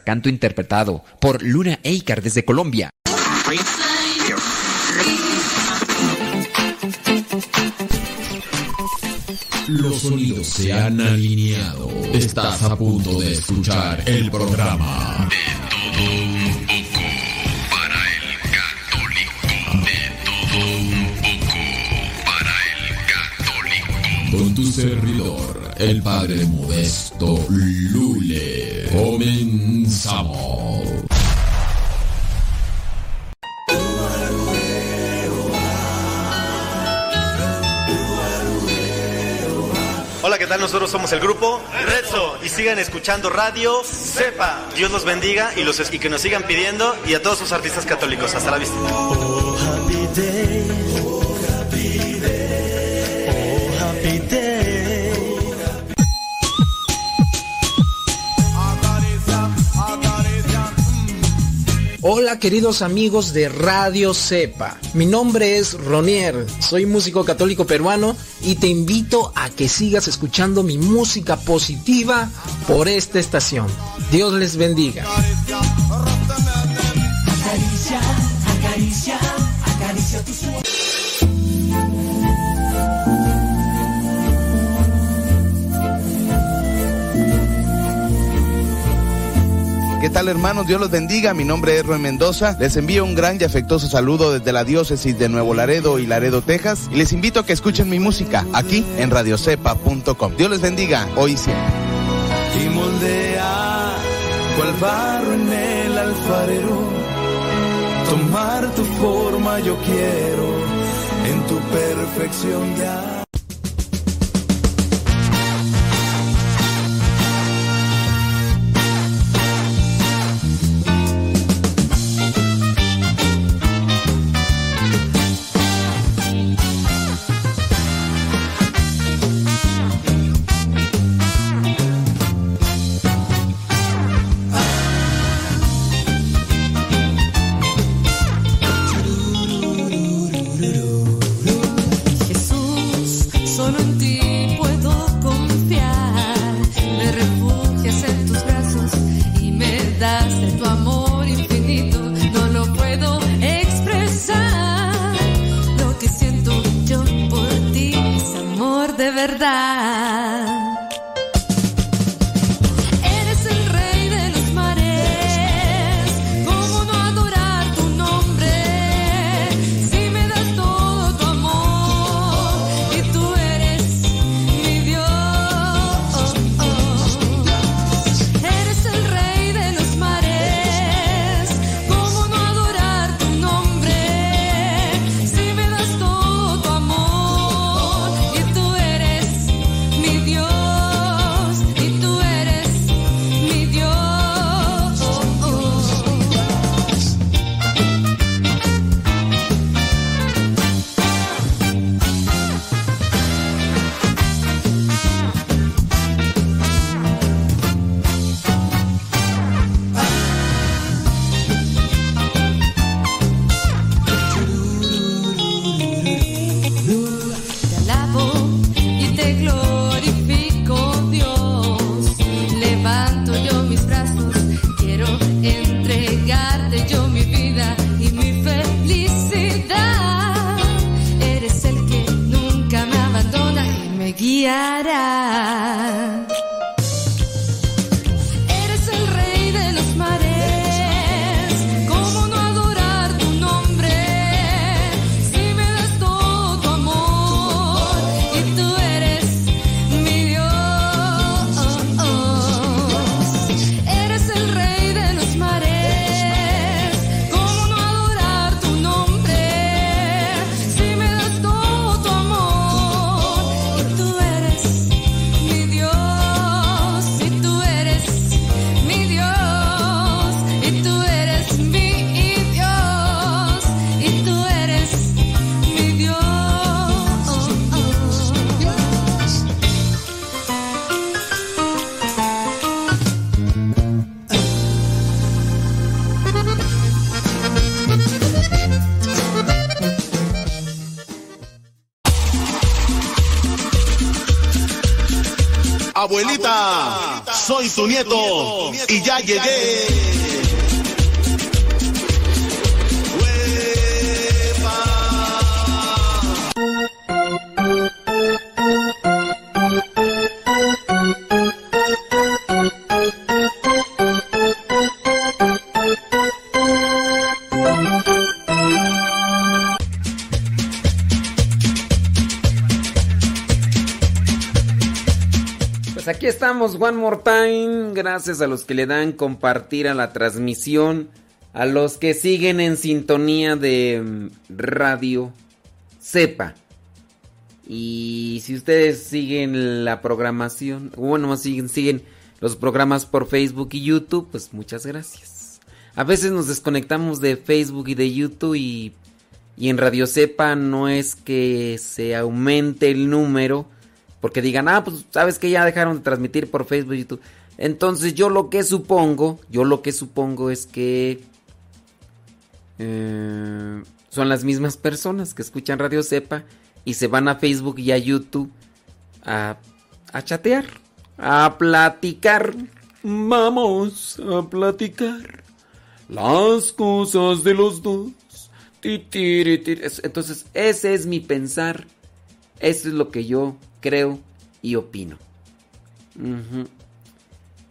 canto interpretado por Luna Eikar desde Colombia. Los sonidos se han alineado. Estás a punto de escuchar el programa Con tu servidor, el padre modesto Lule. Comenzamos. Hola, ¿qué tal? Nosotros somos el grupo Redso y sigan escuchando Radio Sepa. Dios los bendiga y, los, y que nos sigan pidiendo y a todos sus artistas católicos. Hasta la vista. Hola queridos amigos de Radio Cepa, mi nombre es Ronier, soy músico católico peruano y te invito a que sigas escuchando mi música positiva por esta estación. Dios les bendiga. ¿Qué tal hermanos? Dios los bendiga. Mi nombre es Roy Mendoza. Les envío un gran y afectuoso saludo desde la diócesis de Nuevo Laredo y Laredo, Texas. Y les invito a que escuchen mi música aquí en radiocepa.com. Dios les bendiga hoy y siempre. Y cual barro en el alfarero. Tomar tu forma yo quiero en tu perfección de Yeah. Estamos, one more time. Gracias a los que le dan compartir a la transmisión. A los que siguen en sintonía de mm, Radio Sepa. Y si ustedes siguen la programación, bueno, siguen, siguen los programas por Facebook y YouTube, pues muchas gracias. A veces nos desconectamos de Facebook y de YouTube y, y en Radio Sepa no es que se aumente el número porque digan, ah, pues sabes que ya dejaron de transmitir por Facebook y YouTube. Entonces yo lo que supongo, yo lo que supongo es que eh, son las mismas personas que escuchan Radio Cepa y se van a Facebook y a YouTube a, a chatear, a platicar. Vamos a platicar las cosas de los dos. Entonces, ese es mi pensar. Eso es lo que yo creo y opino.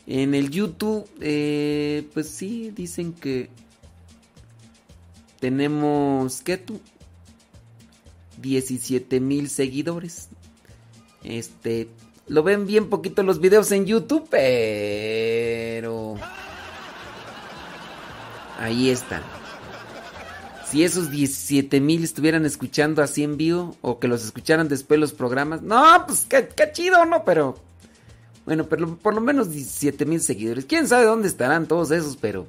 En el YouTube, eh, pues sí, dicen que tenemos, ¿qué tú? 17 mil seguidores. Este, lo ven bien poquito los videos en YouTube, pero... Ahí están si esos 17 mil estuvieran escuchando así en vivo o que los escucharan después los programas, no, pues qué, chido, ¿no? Pero bueno, pero por lo menos 17 mil seguidores. ¿Quién sabe dónde estarán todos esos? Pero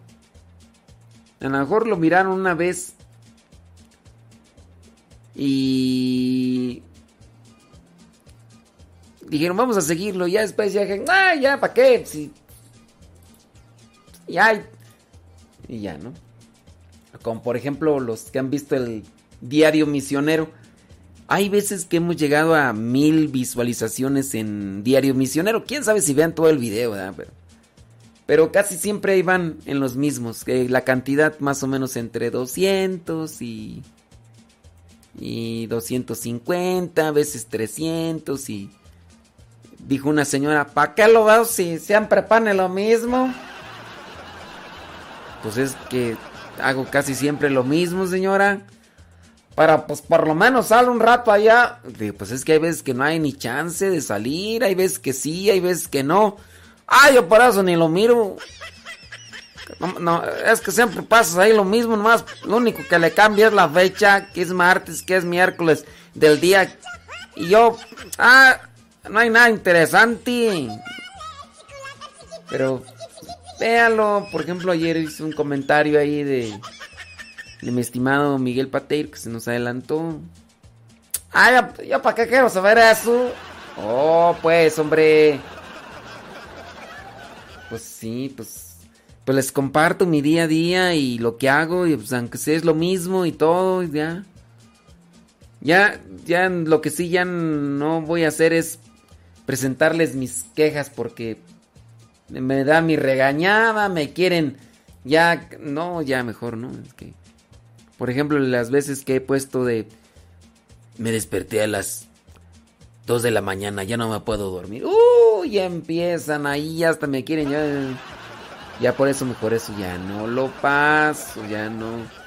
a lo mejor lo miraron una vez y dijeron, vamos a seguirlo. Ya después ya dijeron, ah, ya, ¿para qué? Si... Ya, y ya, ¿no? Como por ejemplo los que han visto el diario misionero. Hay veces que hemos llegado a mil visualizaciones en diario misionero. Quién sabe si vean todo el video, ¿verdad? Pero, casi siempre ahí van en los mismos. Que la cantidad más o menos entre 200 y, y 250, a veces 300 y... Dijo una señora, ¿para qué lo veo si siempre pone lo mismo? Pues es que hago casi siempre lo mismo, señora. Para, pues, por lo menos sal un rato allá. pues es que hay veces que no hay ni chance de salir, hay veces que sí, hay veces que no. Ay, yo por eso ni lo miro. No, es que siempre pasas ahí lo mismo, nomás lo único que le cambia es la fecha, que es martes, que es miércoles del día. Y yo, ah, no hay nada interesante. Pero Véalo, por ejemplo, ayer hice un comentario ahí de, de mi estimado Miguel Pateir que se nos adelantó. Ah, ya, para qué quiero saber eso. Oh, pues, hombre. Pues sí, pues. Pues les comparto mi día a día y lo que hago, y pues aunque sea es lo mismo y todo, ya. Ya, ya lo que sí ya no voy a hacer es presentarles mis quejas porque me da mi regañada, me quieren ya, no, ya mejor, ¿no? Es que, por ejemplo, las veces que he puesto de, me desperté a las 2 de la mañana, ya no me puedo dormir. Uh, empiezan ahí, hasta me quieren, ya, ya por eso, mejor eso ya no lo paso, ya no.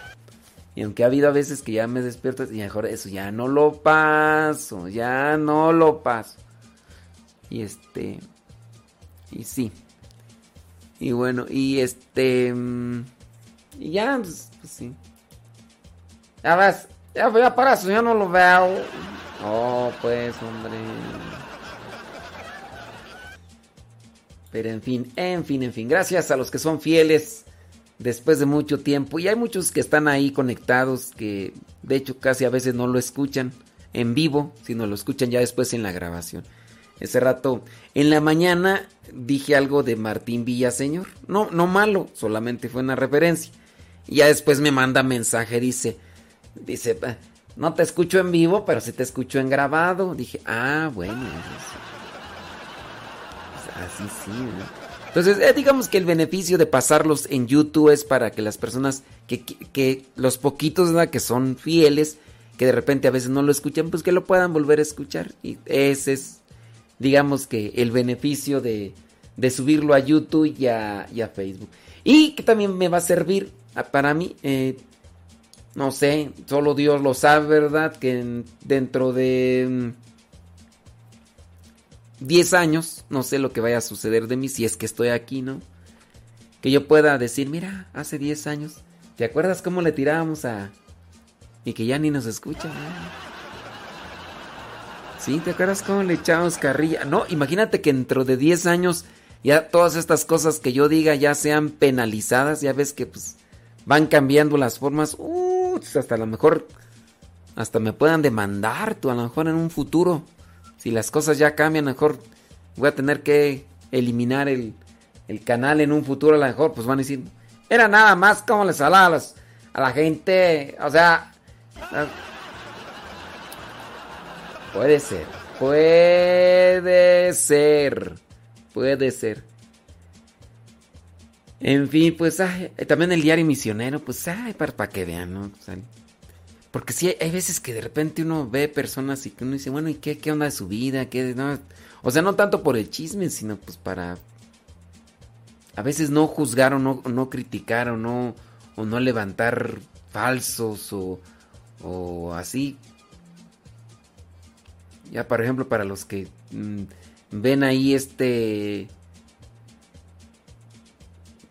Y aunque ha habido a veces que ya me despierto, y mejor eso ya no lo paso, ya no lo paso. Y este, y sí. Y bueno, y este. Mm, y ya, pues, pues, sí. Ya vas, ya, ya para eso, ya no lo veo. Oh, pues, hombre. Pero en fin, en fin, en fin. Gracias a los que son fieles después de mucho tiempo. Y hay muchos que están ahí conectados que de hecho casi a veces no lo escuchan en vivo, sino lo escuchan ya después en la grabación. Ese rato, en la mañana dije algo de Martín Villaseñor. No, no malo, solamente fue una referencia. Y ya después me manda mensaje, dice, dice, no te escucho en vivo, pero sí te escucho en grabado. Dije, ah, bueno. Así sí, Entonces, eh, digamos que el beneficio de pasarlos en YouTube es para que las personas, que, que, los poquitos que son fieles, que de repente a veces no lo escuchan, pues que lo puedan volver a escuchar. Y ese es, digamos que, el beneficio de, de subirlo a YouTube y a, Facebook. Y que también me va a servir para mí, eh, no sé, solo Dios lo sabe, ¿verdad? Que dentro de 10 mm, años, no sé lo que vaya a suceder de mí si es que estoy aquí, ¿no? Que yo pueda decir, mira, hace 10 años, ¿te acuerdas cómo le tirábamos a... y que ya ni nos escucha? ¿Sí? ¿Te acuerdas cómo le echábamos carrilla? No, imagínate que dentro de 10 años ya todas estas cosas que yo diga ya sean penalizadas, ya ves que pues van cambiando las formas, uh, hasta a lo mejor hasta me puedan demandar, tú a lo mejor en un futuro, si las cosas ya cambian, mejor voy a tener que eliminar el, el canal en un futuro, a lo mejor pues van a decir, era nada más como les hablaba a, a la gente, o sea, puede ser, puede ser. Puede ser. En fin, pues también el diario misionero, pues ay, para, que vean, ¿no? porque sí, hay veces que de repente uno ve personas y que uno dice, bueno, ¿y qué, qué onda de su vida? ¿Qué, no? O sea, no tanto por el chisme, sino pues para... A veces no juzgar o no, no criticar o no, o no levantar falsos o, o así. Ya, por ejemplo, para los que... Mm, ven ahí este...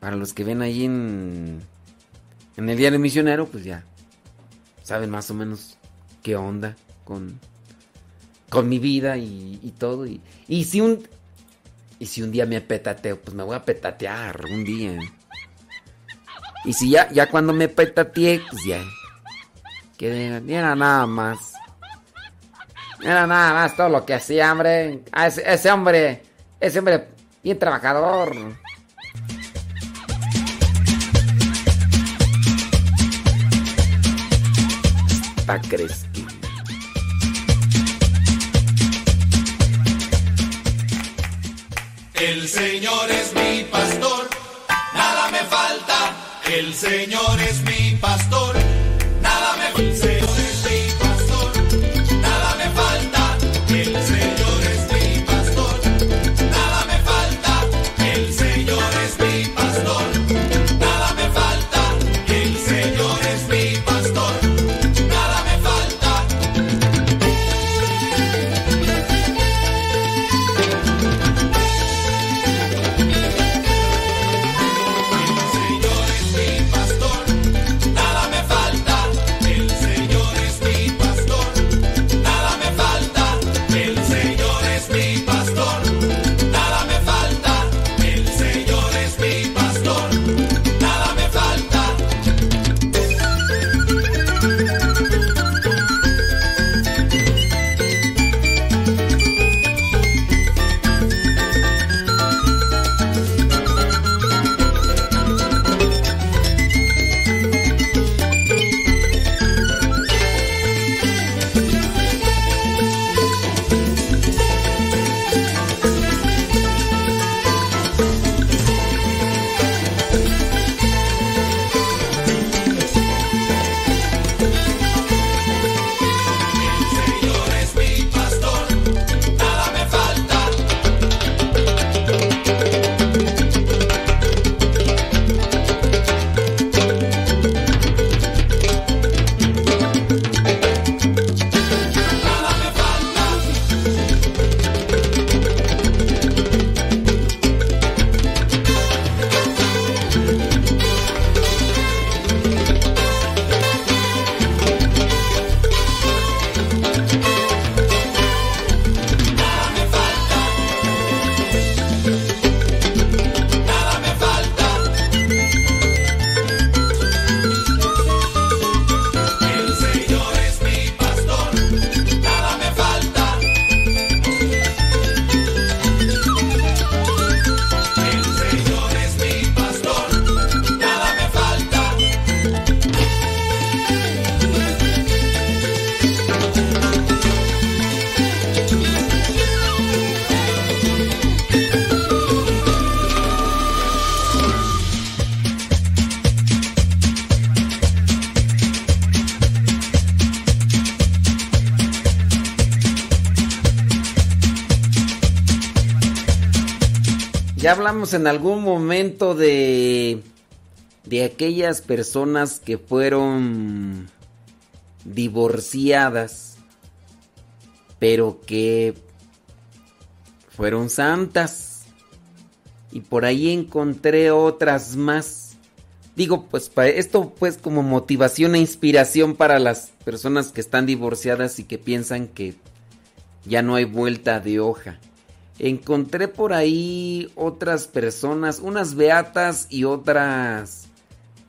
Para los que ven ahí en, en el diario misionero, pues ya saben más o menos qué onda con, con mi vida y, todo. Y, y, si un, y si un día me petateo, pues me voy a petatear un día. Y si ya, ya cuando me petateé, pues ya. Que era nada más. Era nada más todo lo que hacía, hombre. Ese, hombre, ese hombre bien trabajador. Está creciendo. El Señor es mi pastor, nada me falta. El Señor es mi pastor, nada me falta. En algún momento de de aquellas personas que fueron divorciadas, pero que fueron santas. Y por ahí encontré otras más. Digo, pues esto pues como motivación e inspiración para las personas que están divorciadas y que piensan que ya no hay vuelta de hoja. Encontré por ahí otras personas, unas beatas y otras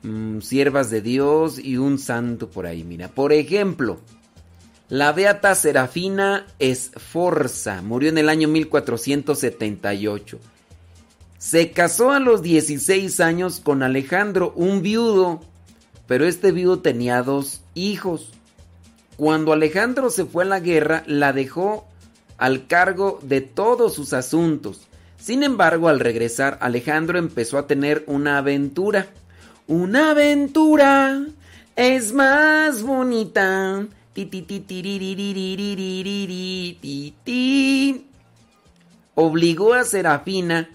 mm, siervas de Dios y un santo por ahí. Mira, por ejemplo, la beata Serafina Esforza murió en el año 1478. Se casó a los 16 años con Alejandro, un viudo, pero este viudo tenía dos hijos. Cuando Alejandro se fue a la guerra, la dejó al cargo de todos sus asuntos. Sin embargo, al regresar, Alejandro empezó a tener una aventura. Una aventura es más bonita. Obligó a Serafina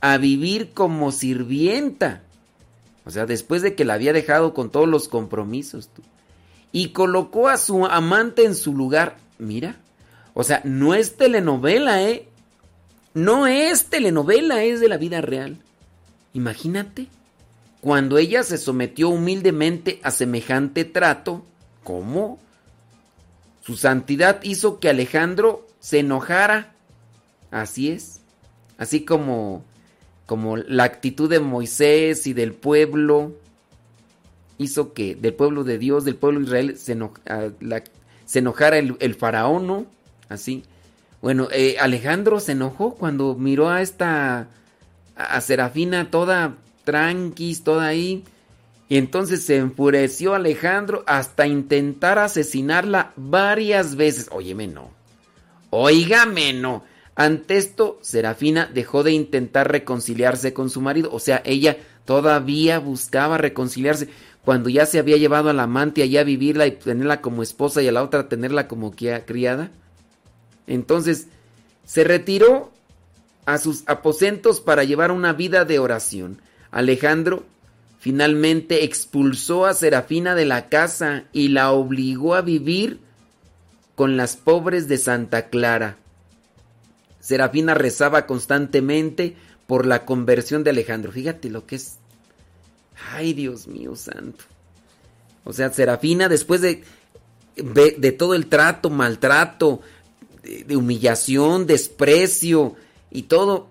a vivir como sirvienta. O sea, después de que la había dejado con todos los compromisos. Y colocó a su amante en su lugar. Mira, o sea, no es telenovela, ¿eh? No es telenovela, es de la vida real. Imagínate, cuando ella se sometió humildemente a semejante trato, ¿cómo? Su santidad hizo que Alejandro se enojara. Así es. Así como, como la actitud de Moisés y del pueblo hizo que, del pueblo de Dios, del pueblo de Israel, se, enojara el, el faraón, ¿no? Así. Bueno, eh, Alejandro se enojó cuando miró a esta, a Serafina toda tranquis, toda ahí. Y entonces se enfureció Alejandro hasta intentar asesinarla varias veces. Óyeme, no. Óigame, no. Ante esto, Serafina dejó de intentar reconciliarse con su marido. O sea, ella todavía buscaba reconciliarse cuando ya se había llevado a la amante allá a vivirla y tenerla como esposa y a la otra tenerla como criada. Entonces se retiró a sus aposentos para llevar una vida de oración. Alejandro finalmente expulsó a Serafina de la casa y la obligó a vivir con las pobres de Santa Clara. Serafina rezaba constantemente por la conversión de Alejandro. Fíjate lo que es. Ay, Dios mío santo. O sea, Serafina, después de, de todo el trato, maltrato, de, humillación, desprecio y todo,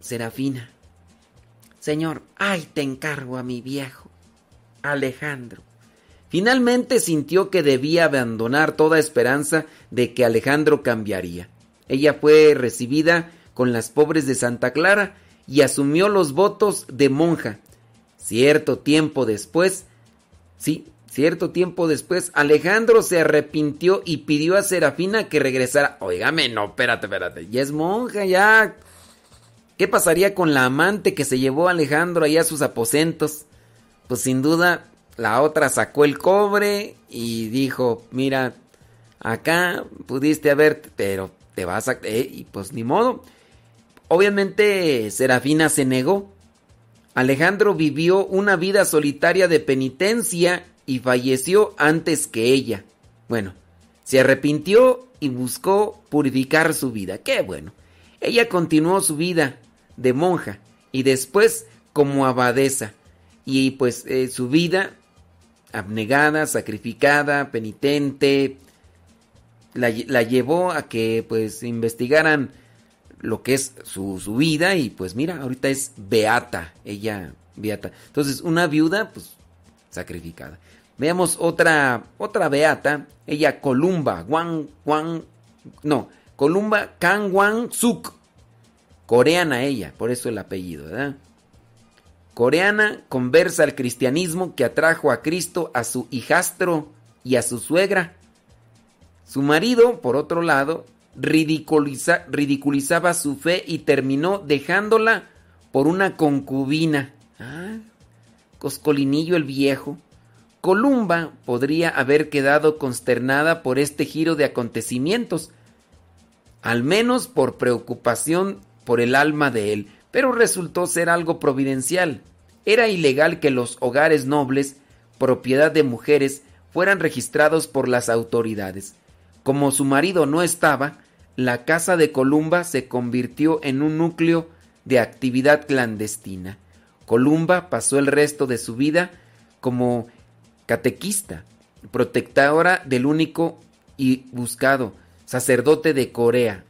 Serafina. Señor, ay, te encargo a mi viejo, Alejandro. Finalmente sintió que debía abandonar toda esperanza de que Alejandro cambiaría. Ella fue recibida con las pobres de Santa Clara y asumió los votos de monja. Cierto tiempo después, sí, Cierto tiempo después, Alejandro se arrepintió y pidió a Serafina que regresara. Óigame, no, espérate, espérate. Ya es monja, ya. ¿Qué pasaría con la amante que se llevó a Alejandro allá a sus aposentos? Pues sin duda, la otra sacó el cobre y dijo, mira, acá pudiste haber, pero te vas a... Eh, y pues ni modo. Obviamente Serafina se negó. Alejandro vivió una vida solitaria de penitencia y falleció antes que ella. Bueno, se arrepintió y buscó purificar su vida. Qué bueno. Ella continuó su vida de monja y después como abadesa. Y pues eh, su vida abnegada, sacrificada, penitente, la, llevó a que pues investigaran lo que es su, su, vida y pues mira, ahorita es beata, ella beata. Entonces, una viuda pues sacrificada. Veamos otra, otra beata, ella Columba, Wang, Wang, no, Columba Kang Wang Suk, coreana ella, por eso el apellido, ¿verdad? Coreana conversa al cristianismo que atrajo a Cristo a su hijastro y a su suegra. Su marido, por otro lado, ridiculizaba su fe y terminó dejándola por una concubina. Ah, Coscolinillo el viejo. Columba podría haber quedado consternada por este giro de acontecimientos, al menos por preocupación por el alma de él, pero resultó ser algo providencial. Era ilegal que los hogares nobles, propiedad de mujeres, fueran registrados por las autoridades. Como su marido no estaba, la casa de Columba se convirtió en un núcleo de actividad clandestina. Columba pasó el resto de su vida como catequista, protectora del único y buscado sacerdote de Corea.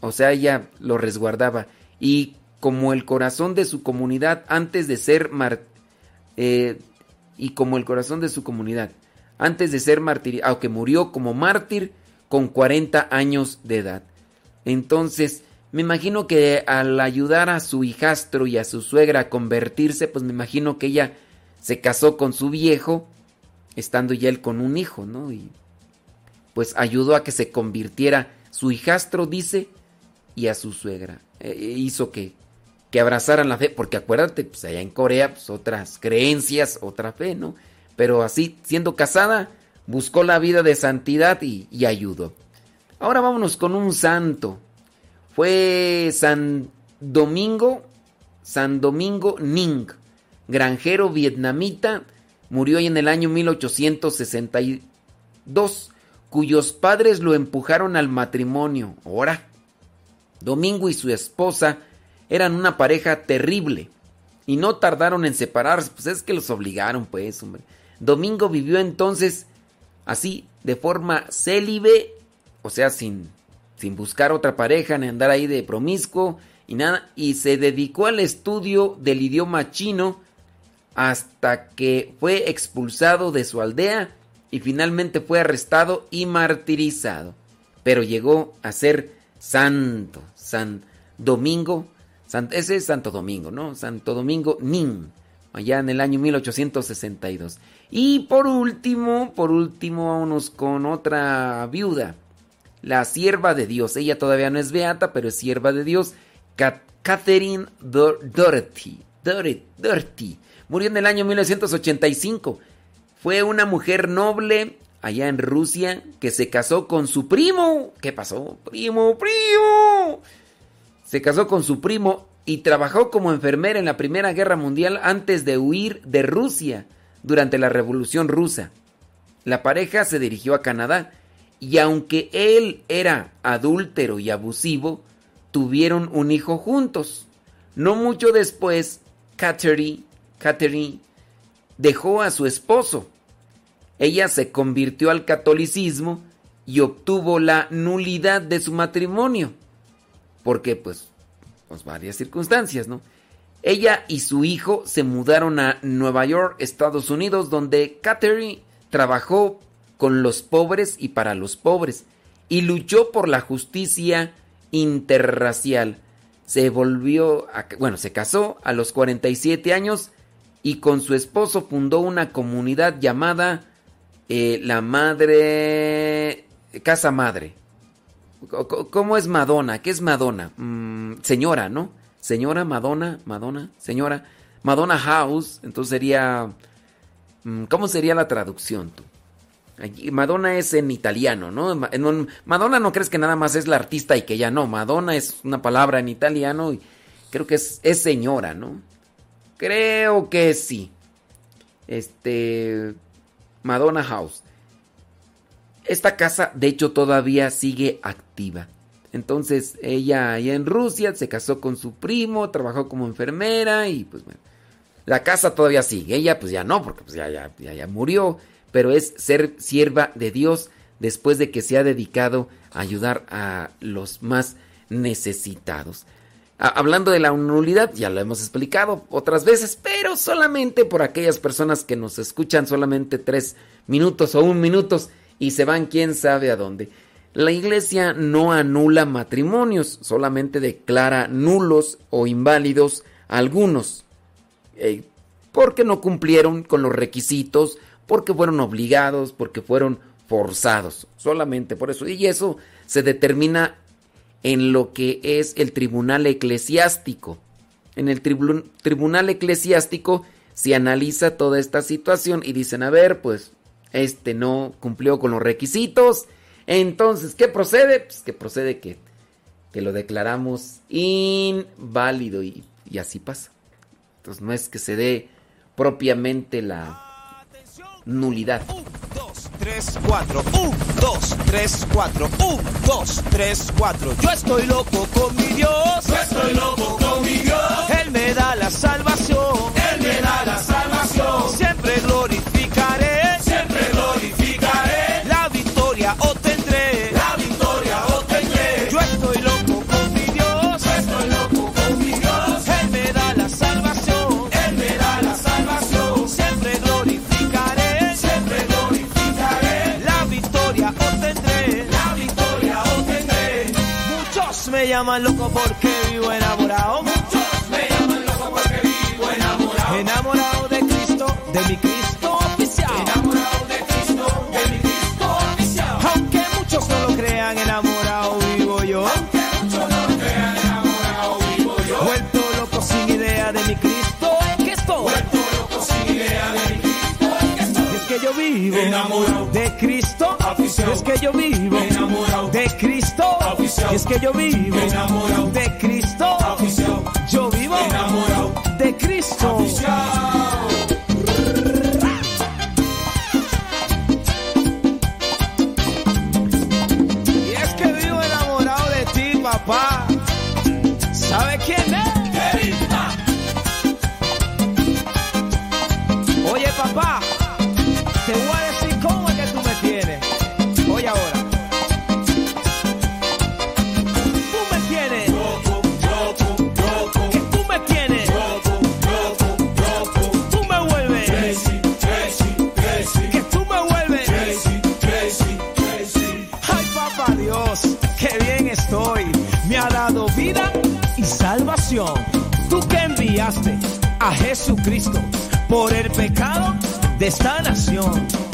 O sea, ella lo resguardaba. Y como el corazón de su comunidad antes de ser mar eh, y como el corazón de su comunidad antes de ser mártir, aunque murió como mártir con 40 años de edad. Entonces, me imagino que al ayudar a su hijastro y a su suegra a convertirse, pues me imagino que ella se casó con su viejo, estando ya él con un hijo, ¿no? Y pues ayudó a que se convirtiera su hijastro, dice, y a su suegra. Eh, hizo que, que abrazaran la fe, porque acuérdate, pues allá en Corea, pues otras creencias, otra fe, ¿no? Pero así, siendo casada, buscó la vida de santidad y, y ayudó. Ahora vámonos con un santo. Fue San Domingo, San Domingo Ning, granjero vietnamita, murió en el año 1862, cuyos padres lo empujaron al matrimonio. Ahora, Domingo y su esposa eran una pareja terrible y no tardaron en separarse, pues es que los obligaron, pues, hombre. Domingo vivió entonces así, de forma célibe, o sea, sin, sin buscar otra pareja, ni andar ahí de promiscuo y nada, y se dedicó al estudio del idioma chino hasta que fue expulsado de su aldea y finalmente fue arrestado y martirizado. Pero llegó a ser santo, San Domingo, ese es Santo Domingo, ¿no? Santo Domingo Nin, allá en el año 1862. Y por último, por último, vámonos con otra viuda, la sierva de Dios. Ella todavía no es beata, pero es sierva de Dios, Catherine Doherty. Doherty. Murió en el año 1985. Fue una mujer noble allá en Rusia que se casó con su primo. ¿Qué pasó? Primo, primo. Se casó con su primo y trabajó como enfermera en la Primera Guerra Mundial antes de huir de Rusia durante la Revolución Rusa. La pareja se dirigió a Canadá y aunque él era adúltero y abusivo, tuvieron un hijo juntos. No mucho después, Catherine, Catherine dejó a su esposo. Ella se convirtió al catolicismo y obtuvo la nulidad de su matrimonio. Porque, pues, pues varias circunstancias, ¿no? Ella y su hijo se mudaron a Nueva York, Estados Unidos, donde Catherine trabajó con los pobres y para los pobres y luchó por la justicia interracial. Se volvió, a, bueno, se casó a los 47 años y con su esposo fundó una comunidad llamada eh, la Madre Casa Madre. ¿Cómo es Madonna? ¿Qué es Madonna? Mm, señora, ¿no? Señora Madonna, Madonna, señora, Madonna House, entonces sería, mm, ¿cómo sería la traducción tú? Madonna es en italiano, ¿no? Madonna no crees que nada más es la artista y que ya no, Madonna es una palabra en italiano y creo que es, es señora, ¿no? Creo que sí. Este, Madonna House. Esta casa, de hecho, todavía sigue activa. Entonces ella allá en Rusia se casó con su primo, trabajó como enfermera y pues bueno. La casa todavía sigue, ella pues ya no, porque pues ya, ya, ya, murió, pero es ser sierva de Dios después de que se ha dedicado a ayudar a los más necesitados. Hablando de la nulidad, ya lo hemos explicado otras veces, pero solamente por aquellas personas que nos escuchan solamente tres minutos o un minutos y se van quién sabe a dónde. La iglesia no anula matrimonios, solamente declara nulos o inválidos algunos, eh, porque no cumplieron con los requisitos, porque fueron obligados, porque fueron forzados, solamente por eso. Y eso se determina en lo que es el tribunal eclesiástico. En el tribunal eclesiástico se analiza toda esta situación y dicen, a ver, pues este no cumplió con los requisitos, entonces, ¿qué procede? Pues que procede que que lo declaramos inválido y, y así pasa. Entonces no es que se dé propiamente la nulidad. 3, 4, 1, 2, 3, 4, 1, 2, 3, 4. Yo estoy loco con mi Dios. Yo estoy loco con mi Dios. Él me da la llaman loco porque vivo enamorado. Muchos me llaman loco porque vivo enamorado. Enamorado de Cristo, de mi Cristo oficial. Enamorado de Cristo, de mi Cristo oficial. Aunque muchos no lo crean, enamorado vivo yo. Aunque muchos no lo crean, enamorado vivo yo. Vuelto loco sin idea de mi Cristo es que estoy. Vuelto loco sin idea de mi Cristo es que estoy. Es que yo vivo Enamorado. de Cristo. Afición. Es que yo vivo. Es que yo vivo Enamorado. de Cristo. Afición. Yo vivo Enamorado. de Cristo. Esta nación.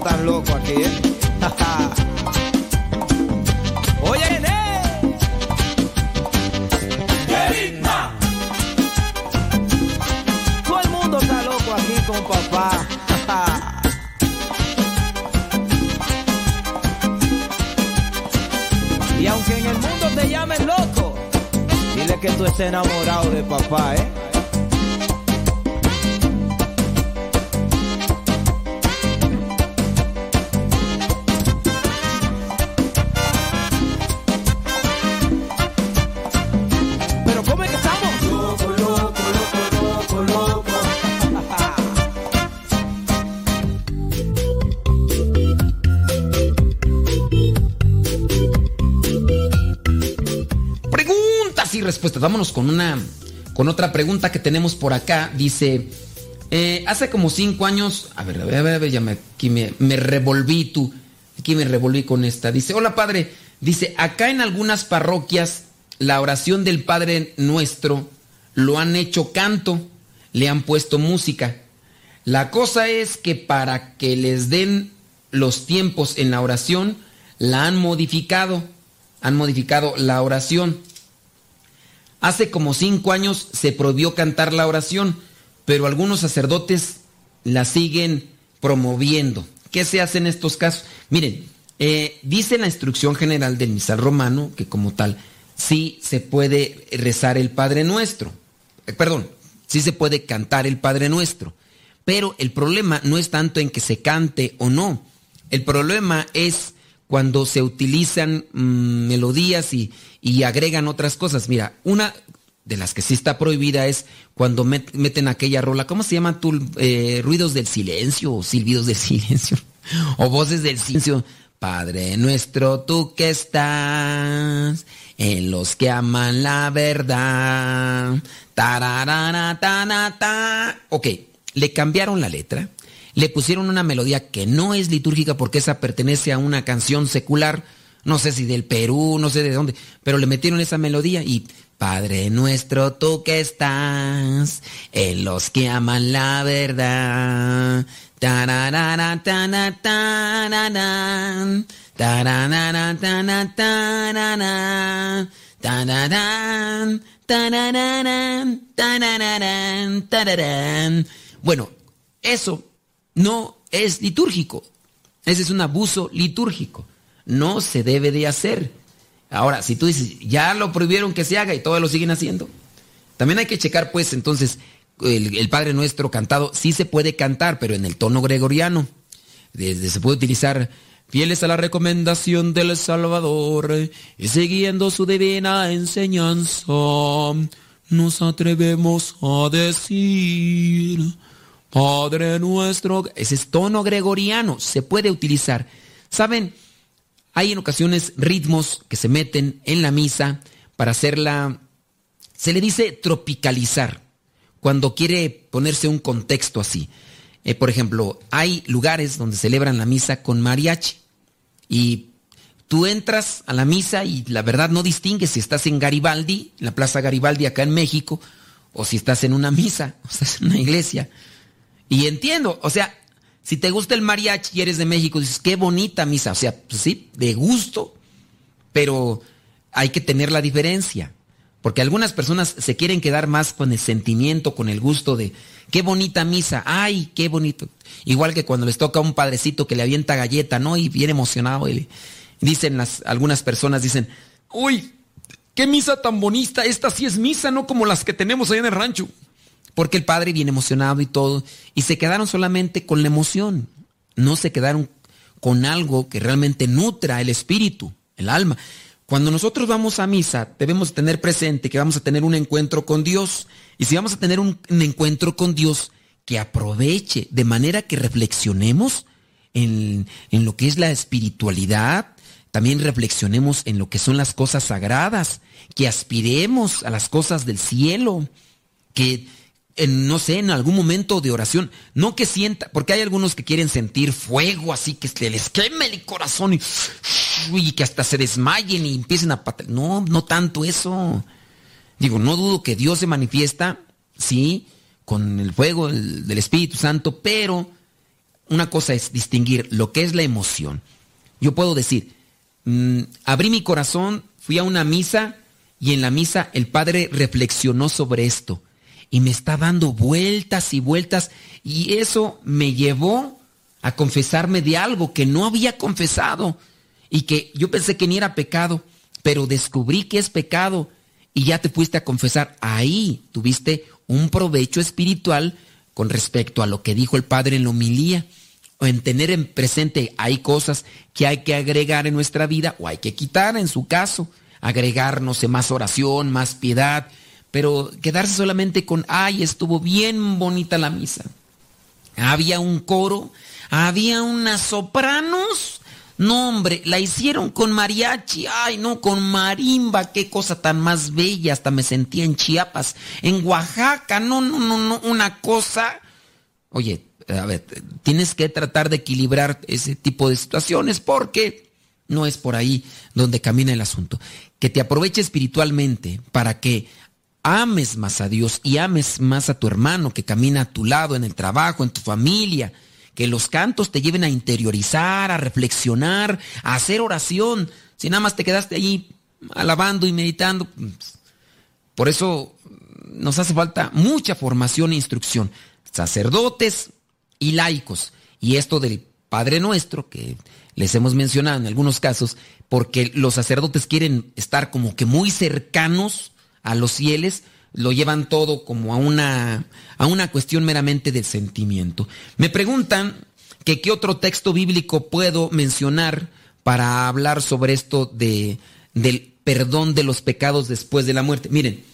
Tan locos aquí, ¿eh? Oye, nene. Todo el mundo está loco aquí con papá. Y aunque en el mundo te llamen loco, dile que tú estés enamorado de papá, ¿eh? Vámonos con una. Con otra pregunta que tenemos por acá. Dice. eh, hace como cinco años. A ver, a ver, a ver, a ver, ya me, aquí me, me revolví tú. Aquí me revolví con esta. Dice, hola padre. Dice, acá en algunas parroquias la oración del Padre Nuestro lo han hecho canto, le han puesto música. La cosa es que para que les den los tiempos en la oración, la han modificado. Han modificado la oración. Hace como cinco años se prohibió cantar la oración, pero algunos sacerdotes la siguen promoviendo. ¿Qué se hace en estos casos? Miren, eh, dice la instrucción general del misal romano que como tal sí se puede rezar el Padre Nuestro. Eh, perdón, sí se puede cantar el Padre Nuestro. Pero el problema no es tanto en que se cante o no. El problema es cuando se utilizan mm, melodías y, y agregan otras cosas. Mira, una de las que sí está prohibida es cuando met- meten aquella rola, ¿cómo se llama tú? Eh, ruidos del silencio o silbidos del silencio o voces del silencio. Padre nuestro, tú que estás en los que aman la verdad. Tararara, tana, ta. Ok, le cambiaron la letra, le pusieron una melodía que no es litúrgica porque esa pertenece a una canción secular, no sé si del Perú, no sé de dónde, pero le metieron esa melodía y Padre nuestro, tú que estás en los que aman la verdad. Bueno, eso no es litúrgico. Ese es un abuso litúrgico. No se debe de hacer. Ahora, si tú dices, ya lo prohibieron que se haga y todavía lo siguen haciendo. También hay que checar, pues, entonces, el, el Padre Nuestro cantado sí se puede cantar, pero en el tono gregoriano. Desde se puede utilizar fieles a la recomendación del Salvador y siguiendo su divina enseñanza, nos atrevemos a decir, Padre nuestro, ese es tono gregoriano, se puede utilizar. ¿Saben? Hay en ocasiones ritmos que se meten en la misa para hacerla, se le dice tropicalizar, cuando quiere ponerse un contexto así. Eh, por ejemplo, hay lugares donde celebran la misa con mariachi y tú entras a la misa y la verdad no distingues si estás en Garibaldi, en la Plaza Garibaldi acá en México, o si estás en una misa, o estás en una iglesia. Y entiendo, o sea, si te gusta el mariachi y eres de México, dices, qué bonita misa, o sea, pues sí, de gusto, pero hay que tener la diferencia. Porque algunas personas se quieren quedar más con el sentimiento, con el gusto de qué bonita misa, ay, qué bonito. Igual que cuando les toca a un padrecito que le avienta galleta, ¿no? Y bien emocionado. Y dicen las, algunas personas, dicen, uy, qué misa tan bonita, esta sí es misa, no como las que tenemos allá en el rancho. Porque el padre viene emocionado y todo. Y se quedaron solamente con la emoción. No se quedaron con algo que realmente nutra el espíritu, el alma. Cuando nosotros vamos a misa, debemos tener presente que vamos a tener un encuentro con Dios. Y si vamos a tener un, un encuentro con Dios, que aproveche de manera que reflexionemos en, en lo que es la espiritualidad, también reflexionemos en lo que son las cosas sagradas, que aspiremos a las cosas del cielo, que no sé, en algún momento de oración, no que sienta, porque hay algunos que quieren sentir fuego así, que se les queme el corazón y, que hasta se desmayen y empiecen a patar. No, no tanto eso. Digo, no dudo que Dios se manifiesta, sí, con el fuego del, del Espíritu Santo, pero una cosa es distinguir lo que es la emoción. Yo puedo decir, mm, abrí mi corazón, fui a una misa y en la misa el Padre reflexionó sobre esto y me está dando vueltas y vueltas y eso me llevó a confesarme de algo que no había confesado y que yo pensé que ni era pecado, pero descubrí que es pecado y ya te fuiste a confesar. Ahí tuviste un provecho espiritual con respecto a lo que dijo el Padre en la homilía. O en tener en presente hay cosas que hay que agregar en nuestra vida o hay que quitar en su caso. Agregar, no sé, más oración, más piedad, pero quedarse solamente con, ay, estuvo bien bonita la misa. Había un coro, había unas sopranos. No, hombre, la hicieron con mariachi, ay, no, con marimba, qué cosa tan más bella, hasta me sentía en Chiapas, en Oaxaca, no, no, no, no, una cosa. Oye, a ver, tienes que tratar de equilibrar ese tipo de situaciones porque no es por ahí donde camina el asunto. Que te aproveche espiritualmente para que ames más a Dios y ames más a tu hermano que camina a tu lado en el trabajo, en tu familia. Que los cantos te lleven a interiorizar, a reflexionar, a hacer oración. Si nada más te quedaste ahí alabando y meditando. Por eso nos hace falta mucha formación e instrucción. Sacerdotes y laicos. Y esto del Padre Nuestro, que les hemos mencionado en algunos casos, porque los sacerdotes quieren estar como que muy cercanos a los fieles, lo llevan todo como a una, a una cuestión meramente de sentimiento. Me preguntan que qué otro texto bíblico puedo mencionar para hablar sobre esto de, del perdón de los pecados después de la muerte. Miren,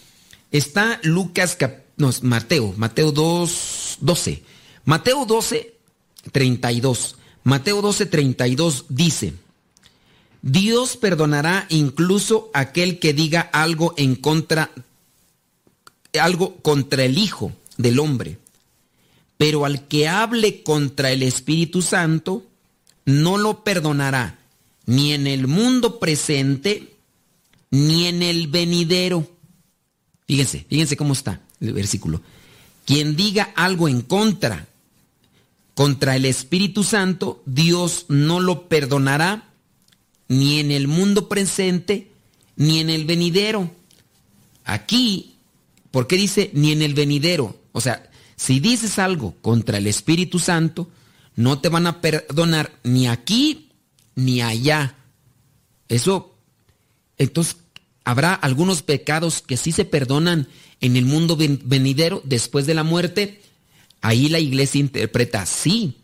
está Lucas, no, es Mateo, Mateo 2, 12. Mateo 12, 32. Mateo 12, 32 dice, Dios perdonará incluso aquel que diga algo en contra, algo contra el Hijo del Hombre. Pero al que hable contra el Espíritu Santo, no lo perdonará ni en el mundo presente, ni en el venidero. Fíjense, fíjense cómo está el versículo. Quien diga algo en contra, contra el Espíritu Santo, Dios no lo perdonará ni en el mundo presente, ni en el venidero. Aquí, ¿por qué dice ni en el venidero? O sea, si dices algo contra el Espíritu Santo, no te van a perdonar ni aquí ni allá. Eso, entonces, habrá algunos pecados que sí se perdonan en el mundo ven- venidero después de la muerte. Ahí la iglesia interpreta sí.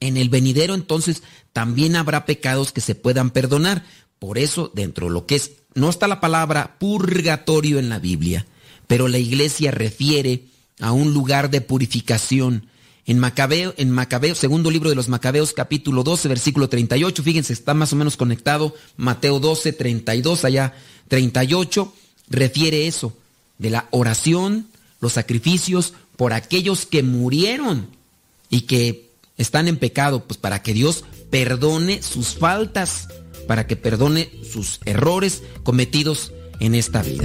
En el venidero entonces también habrá pecados que se puedan perdonar. Por eso, dentro de lo que es, no está la palabra purgatorio en la Biblia, pero la iglesia refiere a un lugar de purificación. En Macabeo, en Macabeo, segundo libro de los Macabeos, capítulo 12, versículo 38, fíjense, está más o menos conectado, Mateo 12, 32, allá 38, refiere eso, de la oración, los sacrificios por aquellos que murieron y que están en pecado, pues para que Dios perdone sus faltas, para que perdone sus errores cometidos en esta vida.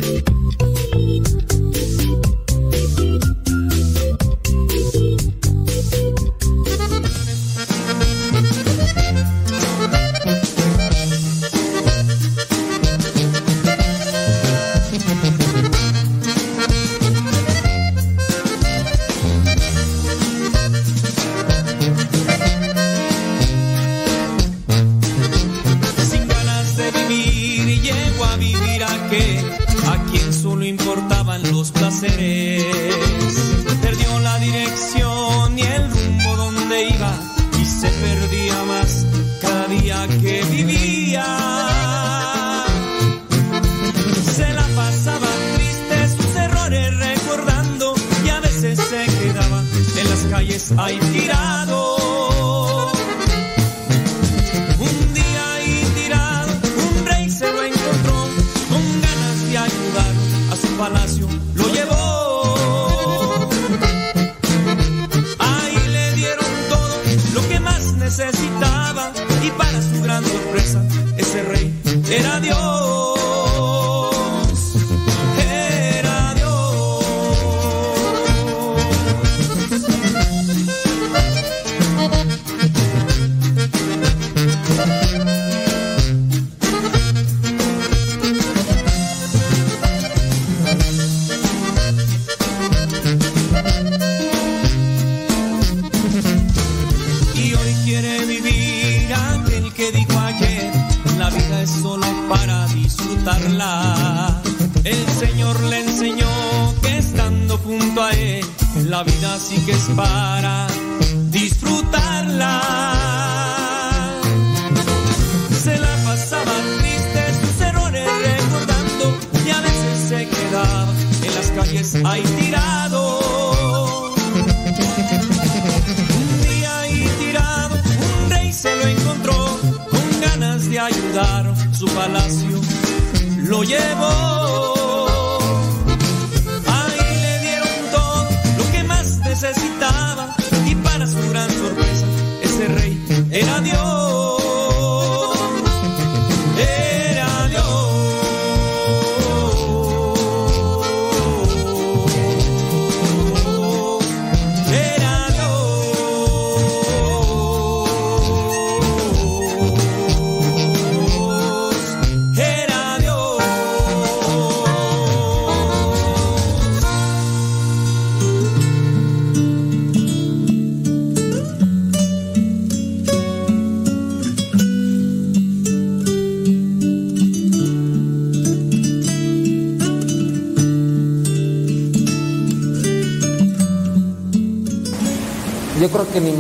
Las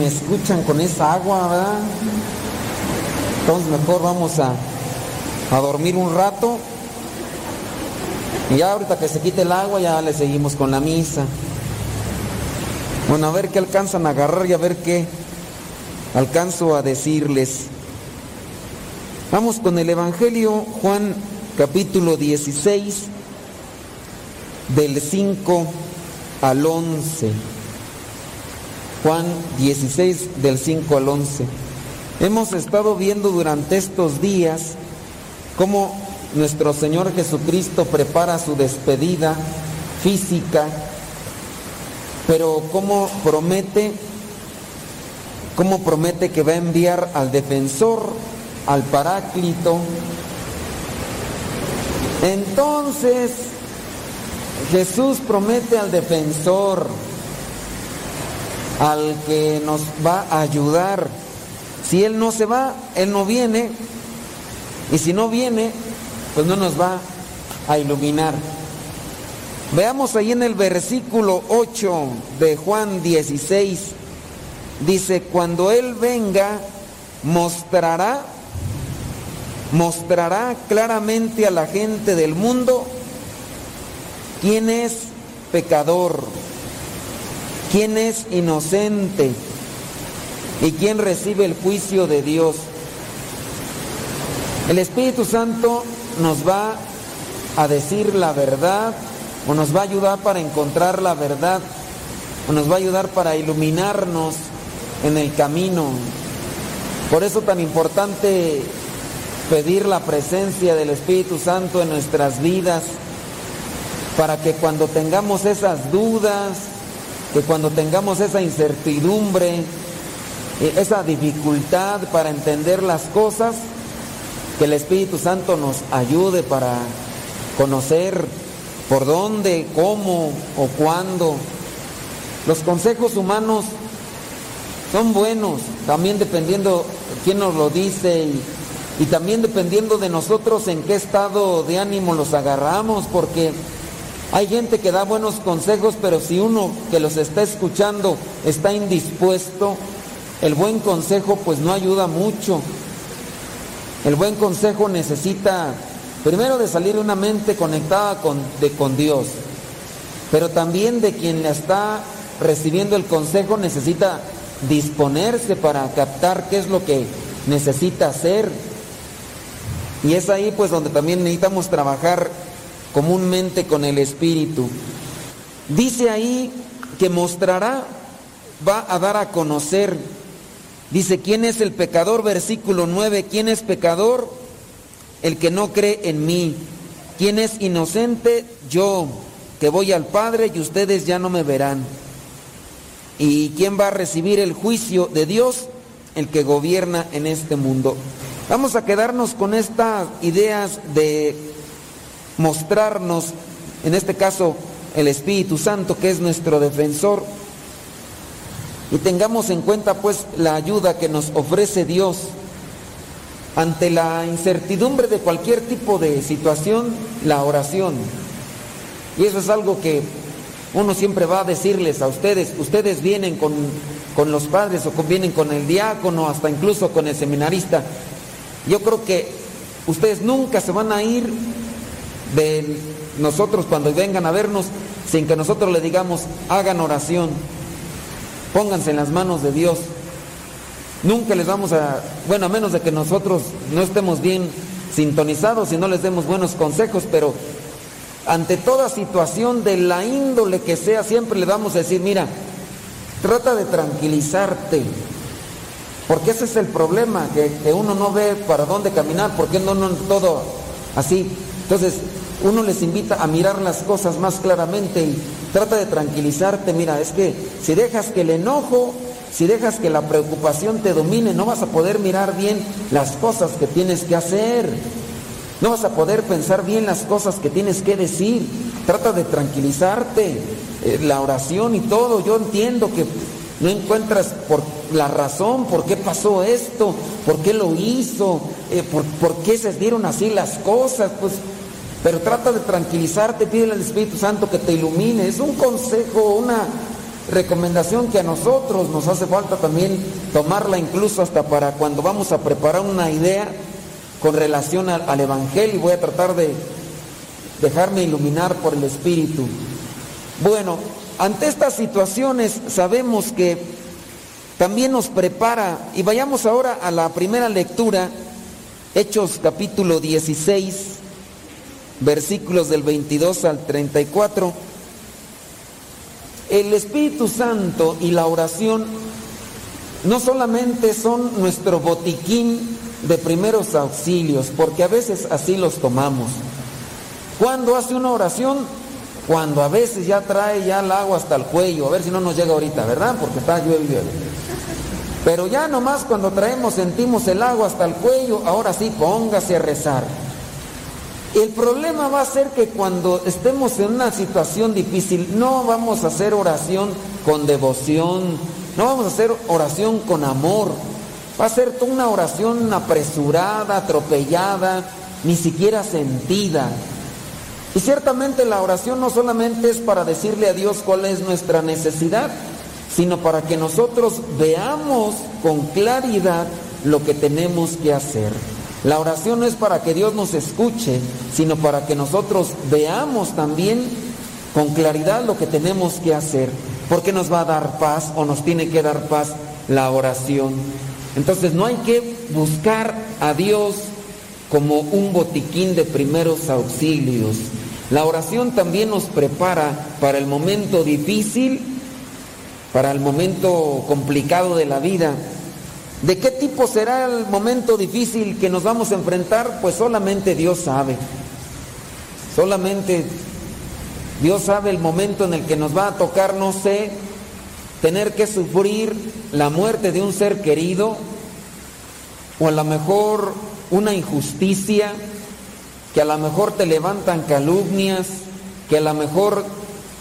escuchan con esa agua, ¿verdad? Entonces mejor vamos a, a dormir un rato. Y ahorita que se quite el agua ya le seguimos con la misa. Bueno, a ver qué alcanzan a agarrar y a ver qué alcanzo a decirles. Vamos con el Evangelio Juan capítulo 16 del 5 al 11. Juan 16 del 5 al 11. Hemos estado viendo durante estos días cómo nuestro Señor Jesucristo prepara su despedida física, pero cómo promete, cómo promete que va a enviar al defensor, al paráclito. Entonces, Jesús promete al defensor, al que nos va a ayudar. Si Él no se va, Él no viene. Y si no viene, pues no nos va a iluminar. Veamos ahí en el versículo 8 de Juan 16. Dice, cuando Él venga, mostrará, mostrará claramente a la gente del mundo quién es pecador, quién es inocente y quién recibe el juicio de Dios. El Espíritu Santo nos va a decir la verdad o nos va a ayudar para encontrar la verdad o nos va a ayudar para iluminarnos en el camino. Por eso tan importante pedir la presencia del Espíritu Santo en nuestras vidas, para que cuando tengamos esas dudas, que cuando tengamos esa incertidumbre, eh, esa dificultad para entender las cosas, que el Espíritu Santo nos ayude para conocer por dónde, cómo o cuándo. Los consejos humanos son buenos, también dependiendo quién nos lo dice y, y también dependiendo de nosotros en qué estado de ánimo los agarramos, porque hay gente que da buenos consejos, pero si uno que los está escuchando está indispuesto, el buen consejo pues no ayuda mucho. El buen consejo necesita primero de salir una mente conectada con, de, con Dios, pero también de quien le está recibiendo el consejo necesita disponerse para captar qué es lo que necesita hacer. Y es ahí pues donde también necesitamos trabajar comúnmente con el Espíritu. Dice ahí que mostrará, va a dar a conocer. Dice, ¿quién es el pecador? Versículo 9, ¿quién es pecador? El que no cree en mí. ¿Quién es inocente? Yo, que voy al Padre y ustedes ya no me verán. ¿Y quién va a recibir el juicio de Dios? El que gobierna en este mundo. Vamos a quedarnos con estas ideas de mostrarnos, en este caso, el Espíritu Santo, que es nuestro defensor. Y tengamos en cuenta pues la ayuda que nos ofrece Dios ante la incertidumbre de cualquier tipo de situación, la oración. Y eso es algo que uno siempre va a decirles a ustedes, ustedes vienen con, con los padres o vienen con el diácono, hasta incluso con el seminarista. Yo creo que ustedes nunca se van a ir de nosotros cuando vengan a vernos sin que nosotros le digamos, hagan oración, pónganse en las manos de Dios. Nunca les vamos a, bueno, a menos de que nosotros no estemos bien sintonizados y no les demos buenos consejos, pero ante toda situación de la índole que sea, siempre le vamos a decir, mira, trata de tranquilizarte, porque ese es el problema, que, uno no ve para dónde caminar, porque no, no todo así. Entonces, uno les invita a mirar las cosas más claramente y trata de tranquilizarte. Mira, es que si dejas que el enojo, si dejas que la preocupación te domine, no vas a poder mirar bien las cosas que tienes que hacer. No vas a poder pensar bien las cosas que tienes que decir. Trata de tranquilizarte. Eh, la oración y todo, yo entiendo que no encuentras por la razón, por qué pasó esto, por qué lo hizo, eh, por, por qué se dieron así las cosas. Pues pero trata de tranquilizarte, pídele al Espíritu Santo que te ilumine. Es un consejo, una, recomendación que a nosotros nos hace falta también tomarla incluso hasta para cuando vamos a preparar una idea con relación al, al Evangelio y voy a tratar de dejarme iluminar por el Espíritu. Bueno, ante estas situaciones sabemos que también nos prepara, y vayamos ahora a la primera lectura, Hechos capítulo 16, versículos del 22 al 34. El Espíritu Santo y la oración no solamente son nuestro botiquín de primeros auxilios, porque a veces así los tomamos. Cuando hace una oración, cuando a veces ya trae ya el agua hasta el cuello, a ver si no nos llega ahorita, ¿verdad? Porque está llueve, llueve. Pero ya nomás cuando traemos, sentimos el agua hasta el cuello, ahora sí, póngase a rezar. El problema va a ser que cuando estemos en una situación difícil, no vamos a hacer oración con devoción, no vamos a hacer oración con amor, va a ser una oración apresurada, atropellada, ni siquiera sentida. Y ciertamente la oración no solamente es para decirle a Dios cuál es nuestra necesidad, sino para que nosotros veamos con claridad lo que tenemos que hacer. La oración no es para que Dios nos escuche, sino para que nosotros veamos también con claridad lo que tenemos que hacer. Porque nos va a dar paz o nos tiene que dar paz la oración. Entonces no hay que buscar a Dios como un botiquín de primeros auxilios. La oración también nos prepara para el momento difícil, para el momento complicado de la vida. ¿De qué tipo será el momento difícil que nos vamos a enfrentar? Pues solamente Dios sabe. Solamente Dios sabe el momento en el que nos va a tocar, no sé, tener que sufrir la muerte de un ser querido o a lo mejor una injusticia, que a lo mejor te levantan calumnias, que a lo mejor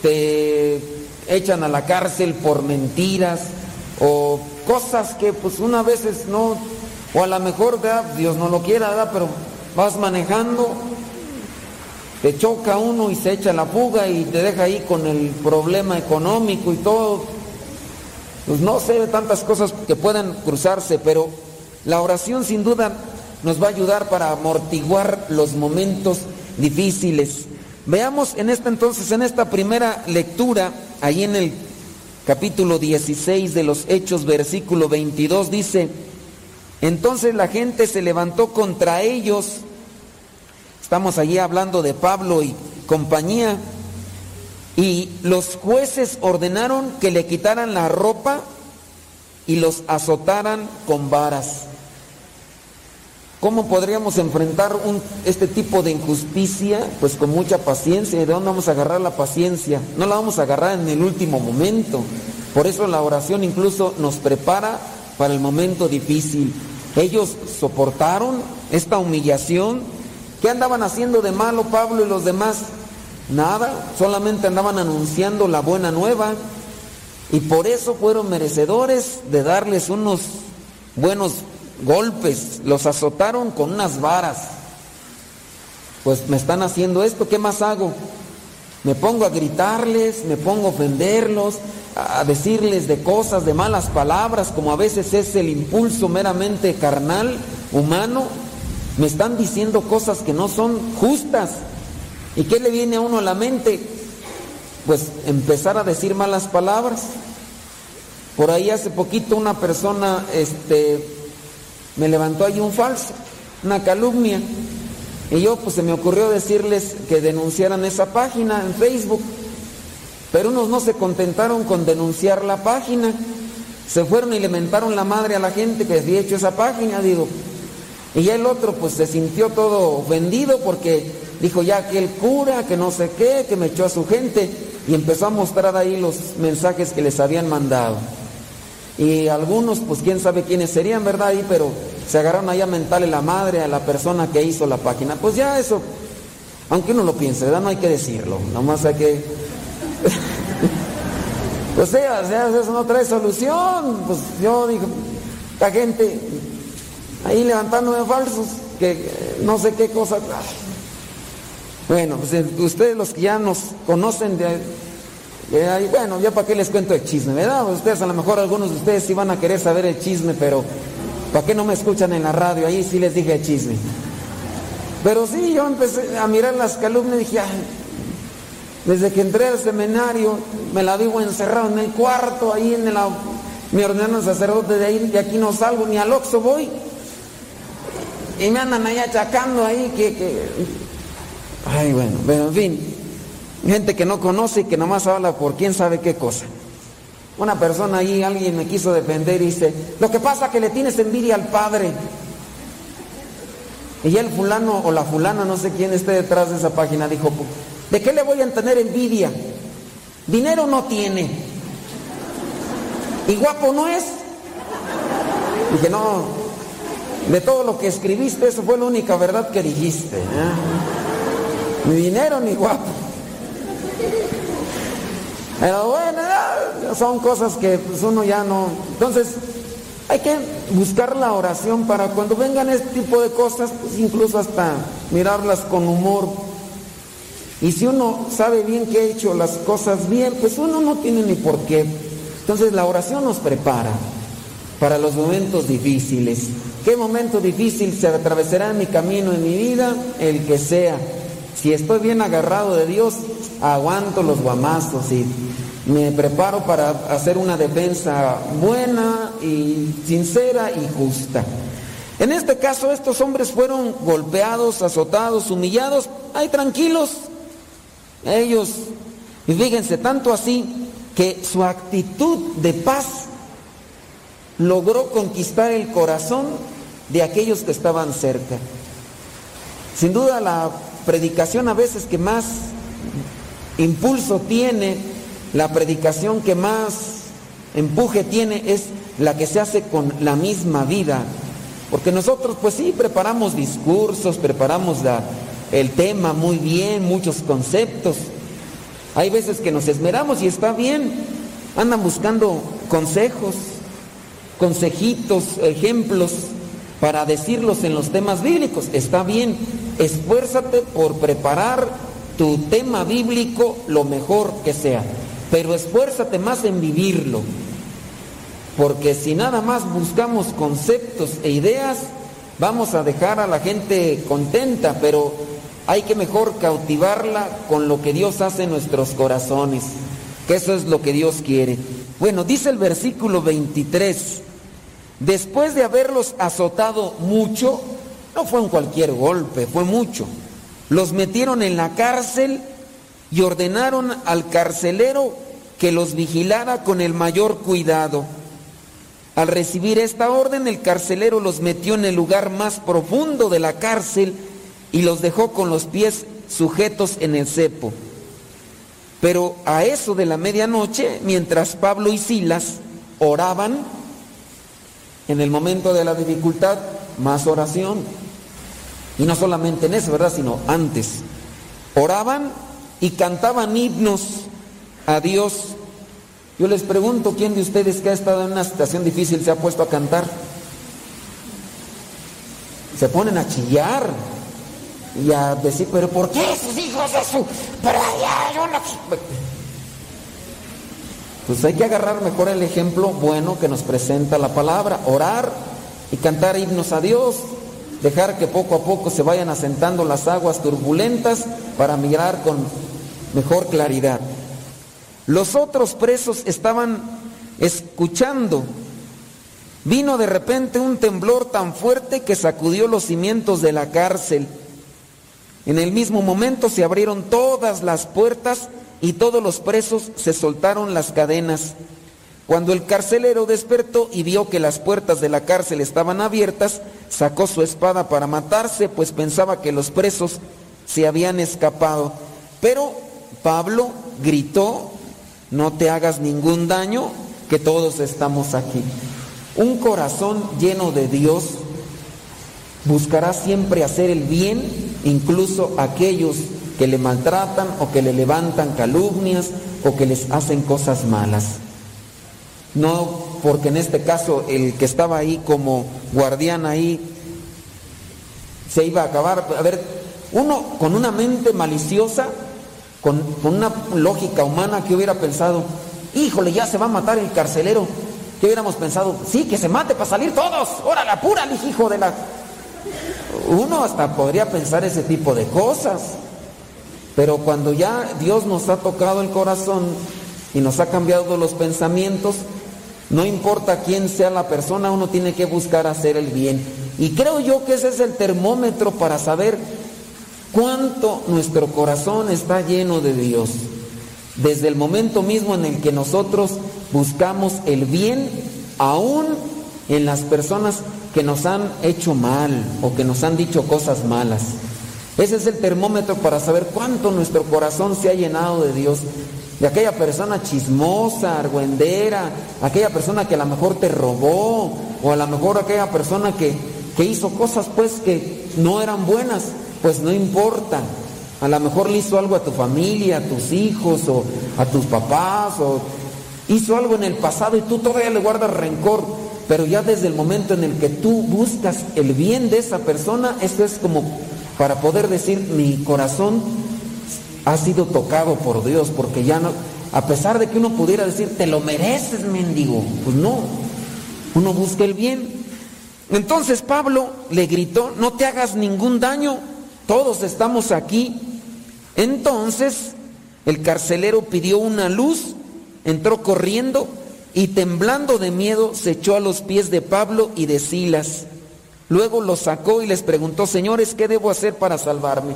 te echan a la cárcel por mentiras o cosas que pues una veces no, o a lo mejor Dios no lo quiera, ¿verdad? pero vas manejando, te choca uno y se echa la fuga y te deja ahí con el problema económico y todo. Pues no sé tantas cosas que puedan cruzarse, pero la oración sin duda nos va a ayudar para amortiguar los momentos difíciles. Veamos en esta entonces, en esta primera lectura, ahí en el capítulo 16 de los Hechos, versículo 22, dice, entonces la gente se levantó contra ellos, estamos allí hablando de Pablo y compañía, y los jueces ordenaron que le quitaran la ropa y los azotaran con varas. ¿Cómo podríamos enfrentar este tipo de injusticia? Pues con mucha paciencia. ¿Y de dónde vamos a agarrar la paciencia? No la vamos a agarrar en el último momento. Por eso la oración incluso nos prepara para el momento difícil. Ellos soportaron esta humillación. ¿Qué andaban haciendo de malo Pablo y los demás? Nada, solamente andaban anunciando la buena nueva. Y por eso fueron merecedores de darles unos buenos golpes, los azotaron con unas varas. Pues me están haciendo esto, ¿qué más hago? Me pongo a gritarles, me pongo a ofenderlos, a decirles de cosas, de malas palabras, como a veces es el impulso meramente carnal, humano. Me están diciendo cosas que no son justas. ¿Y qué le viene a uno a la mente? Pues empezar a decir malas palabras. Por ahí hace poquito una persona, este, me levantó ahí un falso, una calumnia. Y yo pues se me ocurrió decirles que denunciaran esa página en Facebook. Pero unos no se contentaron con denunciar la página. Se fueron y le mentaron la madre a la gente que había hecho esa página, digo. Y ya el otro pues se sintió todo ofendido porque dijo ya que el cura, que no sé qué, que me echó a su gente. Y empezó a mostrar ahí los mensajes que les habían mandado. Y algunos, pues quién sabe quiénes serían, ¿verdad? Ahí, pero se agarraron ahí a la madre a la persona que hizo la página. Pues ya eso, aunque uno lo piense, ¿verdad? No hay que decirlo, nomás hay que... pues sea, sea, eso no trae solución. Pues yo digo, la gente ahí levantándome falsos, que no sé qué cosa. Bueno, pues ustedes los que ya nos conocen de Eh, bueno, ya para qué les cuento el chisme, ¿verdad? Ustedes a lo mejor algunos de ustedes sí van a querer saber el chisme, pero ¿para qué no me escuchan en la radio? Ahí sí les dije el chisme. Pero sí, yo empecé a mirar las calumnias y dije, "Ay, desde que entré al seminario me la vivo encerrado en el cuarto, ahí en la... Me ordenaron sacerdote de ahí, de aquí no salgo, ni al Oxxo voy. Y me andan ahí achacando ahí que... Ay, bueno, pero en fin. Gente que no conoce y que nomás habla por quién sabe qué cosa. Una persona ahí, alguien me quiso defender y dice, lo que pasa es que le tienes envidia al padre. Y el fulano o la fulana, no sé quién esté detrás de esa página, dijo, ¿de qué le voy a tener envidia? Dinero no tiene. Y guapo no es. Dije, no, de todo lo que escribiste, eso fue la única verdad que dijiste. ¿eh? Ni dinero ni guapo. Pero bueno, son cosas que pues, uno ya no... Entonces, hay que buscar la oración para cuando vengan este tipo de cosas, pues incluso hasta mirarlas con humor. Y si uno sabe bien que ha hecho las cosas bien, pues uno no tiene ni por qué. Entonces la oración nos prepara para los momentos difíciles. ¿Qué momento difícil se atravesará en mi camino, en mi vida? El que sea. Si estoy bien agarrado de Dios, aguanto los guamazos y me preparo para hacer una defensa buena y sincera y justa. En este caso, estos hombres fueron golpeados, azotados, humillados, ay, tranquilos. Ellos, y fíjense, tanto así que su actitud de paz logró conquistar el corazón de aquellos que estaban cerca. Sin duda la predicación a veces que más impulso tiene, la predicación que más empuje tiene es la que se hace con la misma vida. Porque nosotros pues sí preparamos discursos, preparamos el tema muy bien, muchos conceptos. Hay veces que nos esmeramos y está bien. Andan buscando consejos, consejitos, ejemplos para decirlos en los temas bíblicos. Está bien. Esfuérzate por preparar tu tema bíblico lo mejor que sea. Pero esfuérzate más en vivirlo. Porque si nada más buscamos conceptos e ideas, vamos a dejar a la gente contenta, pero hay que mejor cautivarla con lo que Dios hace en nuestros corazones, que eso es lo que Dios quiere. Bueno, dice el versículo 23, después de haberlos azotado mucho, no fue un cualquier golpe, fue mucho, los metieron en la cárcel y ordenaron al carcelero que los vigilara con el mayor cuidado. Al recibir esta orden, el carcelero los metió en el lugar más profundo de la cárcel y los dejó con los pies sujetos en el cepo. Pero a eso de la medianoche, mientras Pablo y Silas oraban, en el momento de la dificultad, más oración. Y no solamente en eso, ¿verdad? Sino antes. Oraban y cantaban himnos a Dios. Yo les pregunto, ¿quién de ustedes que ha estado en una situación difícil se ha puesto a cantar? Se ponen a chillar y a decir, pero ¿por qué esos hijos de su... Pero allá yo no... Pues hay que agarrar mejor el ejemplo bueno que nos presenta la palabra, orar y cantar himnos a Dios, dejar que poco a poco se vayan asentando las aguas turbulentas para mirar con mejor claridad. Los otros presos estaban escuchando. Vino de repente un temblor tan fuerte que sacudió los cimientos de la cárcel. En el mismo momento se abrieron todas las puertas y todos los presos se soltaron las cadenas. Cuando el carcelero despertó y vio que las puertas de la cárcel estaban abiertas, sacó su espada para matarse, pues pensaba que los presos se habían escapado. Pero Pablo gritó, no te hagas ningún daño, que todos estamos aquí. Un corazón lleno de Dios buscará siempre hacer el bien, incluso aquellos que le maltratan o que le levantan calumnias o que les hacen cosas malas. No porque en este caso el que estaba ahí como guardián ahí se iba a acabar. A ver, uno con una mente maliciosa con, con una lógica humana que hubiera pensado, híjole, ya se va a matar el carcelero. Que hubiéramos pensado, sí, que se mate para salir todos. Órale, apúrale, hijo de la. Uno hasta podría pensar ese tipo de cosas. Pero cuando ya Dios nos ha tocado el corazón y nos ha cambiado los pensamientos, no importa quién sea la persona, uno tiene que buscar hacer el bien. Y creo yo que ese es el termómetro para saber cuánto nuestro corazón está lleno de Dios. Desde el momento mismo en el que nosotros buscamos el bien, aún en las personas que nos han hecho mal o que nos han dicho cosas malas. Ese es el termómetro para saber cuánto nuestro corazón se ha llenado de Dios. De aquella persona chismosa, argüendera, aquella persona que a lo mejor te robó, o a lo mejor aquella persona que, que hizo cosas pues que no eran buenas, pues no importa. A lo mejor le hizo algo a tu familia, a tus hijos, o a tus papás, o hizo algo en el pasado y tú todavía le guardas rencor. Pero ya desde el momento en el que tú buscas el bien de esa persona, eso es como para poder decir, mi corazón ha sido tocado por Dios, porque ya no, a pesar de que uno pudiera decir, te lo mereces, mendigo, pues no, uno busca el bien. Entonces Pablo le gritó, no te hagas ningún daño, todos estamos aquí. Entonces el carcelero pidió una luz, entró corriendo y temblando de miedo se echó a los pies de Pablo y de Silas. Luego los sacó y les preguntó, señores, ¿qué debo hacer para salvarme?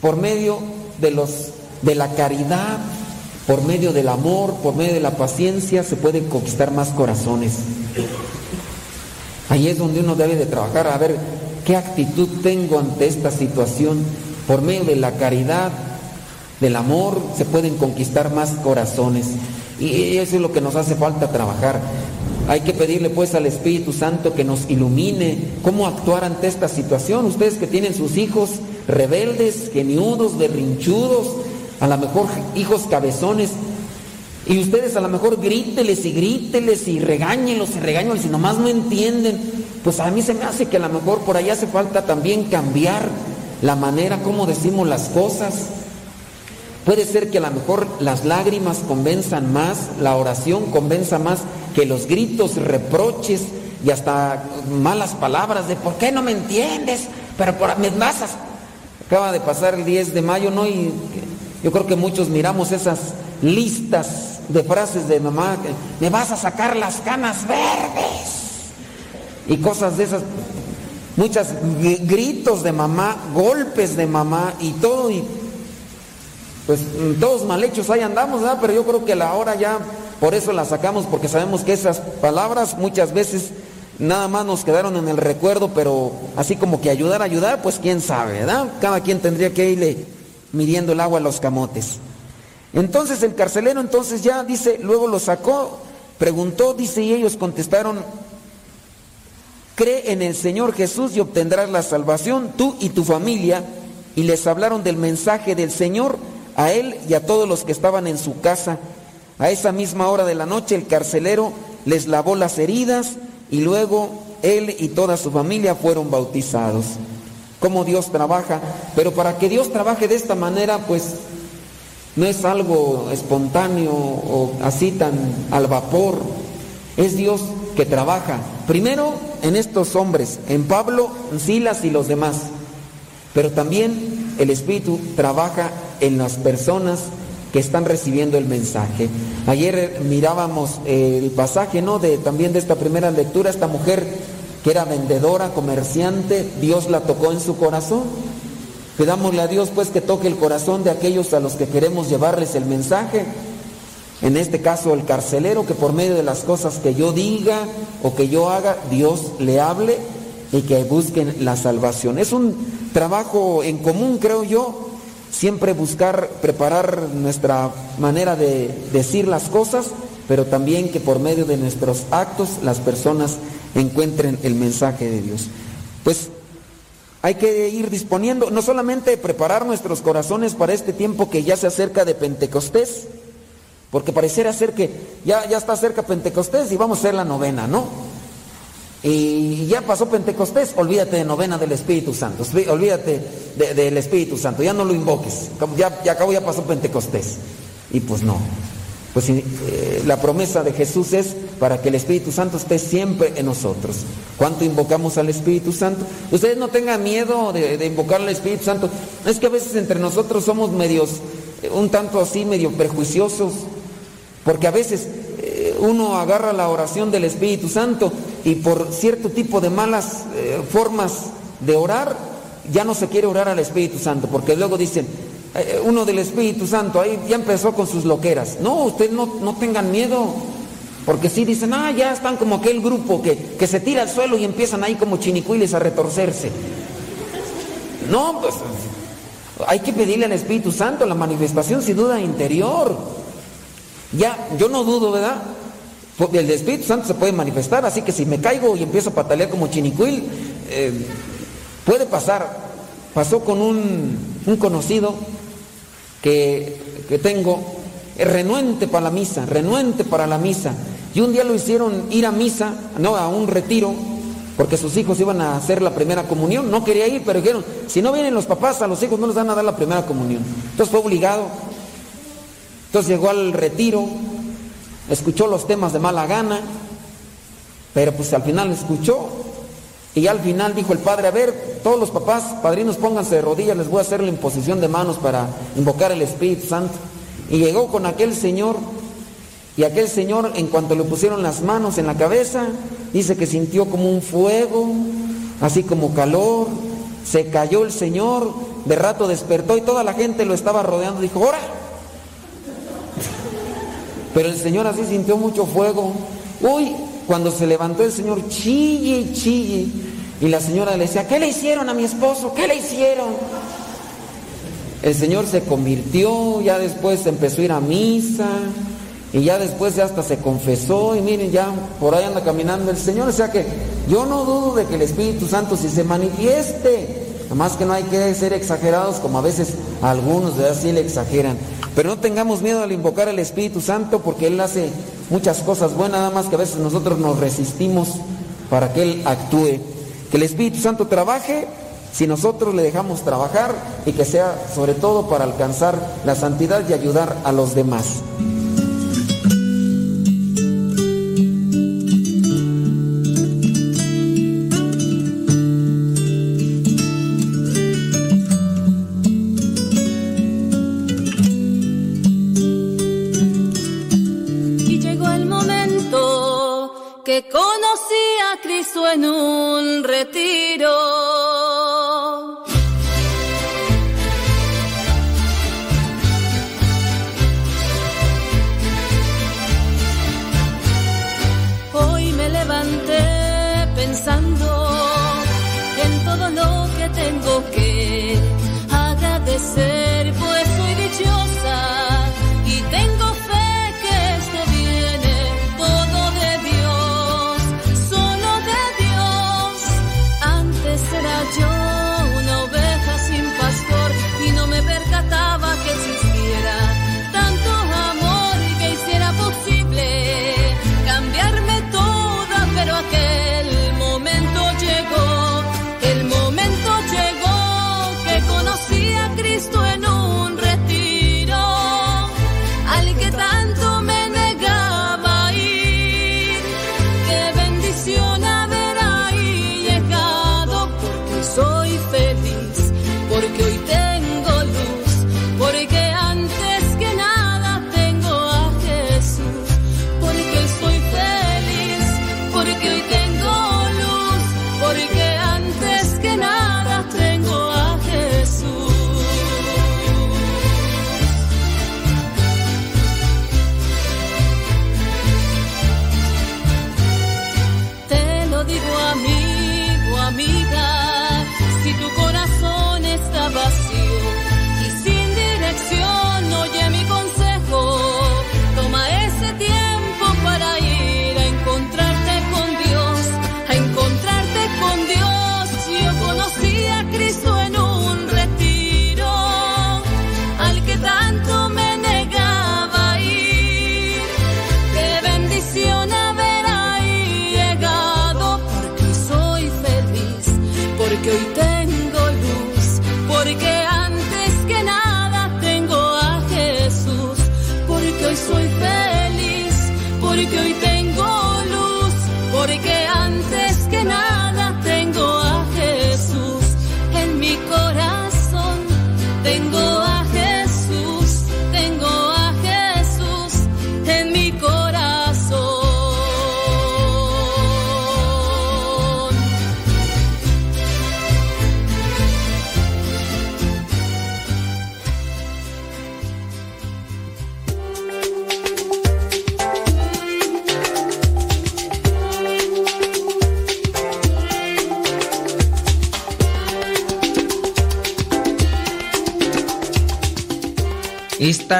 Por medio de, los, de la caridad, por medio del amor, por medio de la paciencia, se pueden conquistar más corazones. Ahí es donde uno debe de trabajar, a ver qué actitud tengo ante esta situación. Por medio de la caridad, del amor, se pueden conquistar más corazones. Y eso es lo que nos hace falta trabajar. Hay que pedirle pues al Espíritu Santo que nos ilumine cómo actuar ante esta situación. Ustedes que tienen sus hijos rebeldes, geniudos, berrinchudos, a lo mejor hijos cabezones, y ustedes a lo mejor gríteles y gríteles y regáñenlos y regáñenlos y nomás no entienden. Pues a mí se me hace que a lo mejor por ahí hace falta también cambiar la manera como decimos las cosas. Puede ser que a lo mejor las lágrimas convenzan más, la oración convenza más que los gritos, reproches y hasta malas palabras de ¿por qué no me entiendes? Pero por me vas. Acaba de pasar el 10 de mayo, ¿no? Y yo creo que muchos miramos esas listas de frases de mamá, me vas a sacar las canas verdes y cosas de esas, muchos gritos de mamá, golpes de mamá y todo, y pues todos mal hechos ahí andamos, ¿verdad? Pero yo creo que la hora ya, por eso la sacamos, porque sabemos que esas palabras muchas veces nada más nos quedaron en el recuerdo, pero así como que ayudar, ayudar, pues quién sabe, ¿verdad? Cada quien tendría que irle midiendo el agua a los camotes. Entonces el carcelero entonces ya dice, luego lo sacó, preguntó, dice, y ellos contestaron, cree en el Señor Jesús y obtendrás la salvación, tú y tu familia. Y les hablaron del mensaje del Señor a él y a todos los que estaban en su casa. A esa misma hora de la noche el carcelero les lavó las heridas y luego él y toda su familia fueron bautizados. Cómo Dios trabaja, pero para que Dios trabaje de esta manera, pues no es algo espontáneo o así tan al vapor. Es Dios que trabaja primero en estos hombres, en Pablo, Silas y los demás. Pero también el Espíritu trabaja en las personas que están recibiendo el mensaje. Ayer mirábamos el pasaje, ¿no? De también de esta primera lectura, esta mujer que era vendedora, comerciante, Dios la tocó en su corazón. Pidámosle a Dios pues que toque el corazón de aquellos a los que queremos llevarles el mensaje. En este caso el carcelero, que por medio de las cosas que yo diga o que yo haga, Dios le hable y que busquen la salvación. Es un trabajo en común, creo yo, siempre buscar preparar nuestra manera de decir las cosas, pero también que por medio de nuestros actos las personas encuentren el mensaje de Dios. Pues hay que ir disponiendo, no solamente preparar nuestros corazones para este tiempo que ya se acerca de Pentecostés, porque pareciera ser que ya, ya está cerca Pentecostés y vamos a hacer la novena, ¿no? Y ya pasó Pentecostés, olvídate de novena del Espíritu Santo, olví- olvídate de- del Espíritu Santo, ya no lo invoques, ya, ya acabó, ya pasó Pentecostés. Y pues no, pues eh, la promesa de Jesús es para que el Espíritu Santo esté siempre en nosotros. ¿Cuánto invocamos al Espíritu Santo? Ustedes no tengan miedo de, de invocar al Espíritu Santo, es que a veces entre nosotros somos medios, eh, un tanto así, medio prejuiciosos, porque a veces eh, uno agarra la oración del Espíritu Santo y por cierto tipo de malas eh, formas de orar, ya no se quiere orar al Espíritu Santo, porque luego dicen, eh, uno del Espíritu Santo, ahí ya empezó con sus loqueras. No, ustedes no, no tengan miedo, porque si dicen, ah, ya están como aquel grupo que, que se tira al suelo y empiezan ahí como chinicuiles a retorcerse. No, pues hay que pedirle al Espíritu Santo la manifestación sin duda interior. Ya, yo no dudo, ¿verdad? Porque El Espíritu Santo se puede manifestar, así que si me caigo y empiezo a patalear como chinicuil, eh, puede pasar. Pasó con un, un conocido que, que tengo, es renuente para la misa, renuente para la misa. Y un día lo hicieron ir a misa, no, a un retiro, porque sus hijos iban a hacer la primera comunión. No quería ir, pero dijeron, si no vienen los papás, a los hijos no les van a dar la primera comunión. Entonces fue obligado. Entonces llegó al retiro, escuchó los temas de mala gana, pero pues al final escuchó. Y al final dijo el padre, a ver, todos los papás, padrinos, pónganse de rodillas, les voy a hacer la imposición de manos para invocar el Espíritu Santo. Y llegó con aquel señor, y aquel señor, en cuanto le pusieron las manos en la cabeza, dice que sintió como un fuego, así como calor, se cayó el señor, de rato despertó y toda la gente lo estaba rodeando, dijo, ¡ora! Pero el señor así sintió mucho fuego. Uy, cuando se levantó el señor, chille y chille. Y la señora le decía, ¿qué le hicieron a mi esposo? ¿Qué le hicieron? El señor se convirtió, ya después empezó a ir a misa. Y ya después ya hasta se confesó y miren, ya por ahí anda caminando el Señor. O sea que yo no dudo de que el Espíritu Santo si se manifieste. Nada más que no hay que ser exagerados como a veces algunos de así le exageran. Pero no tengamos miedo al invocar al Espíritu Santo porque Él hace muchas cosas buenas, nada más que a veces nosotros nos resistimos para que Él actúe. Que el Espíritu Santo trabaje si nosotros le dejamos trabajar y que sea sobre todo para alcanzar la santidad y ayudar a los demás.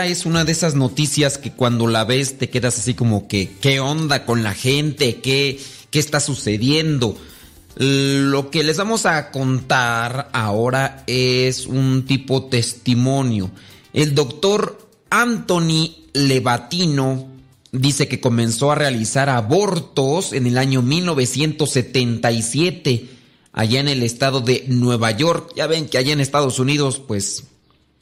Es una de esas noticias que cuando la ves te quedas así como que, ¿qué onda con la gente? ¿Qué, qué está sucediendo? Lo que les vamos a contar ahora es un tipo testimonio. El doctor Anthony Levatino dice que comenzó a realizar abortos en el año 1977 allá en el estado de Nueva York. Ya ven que allá en Estados Unidos pues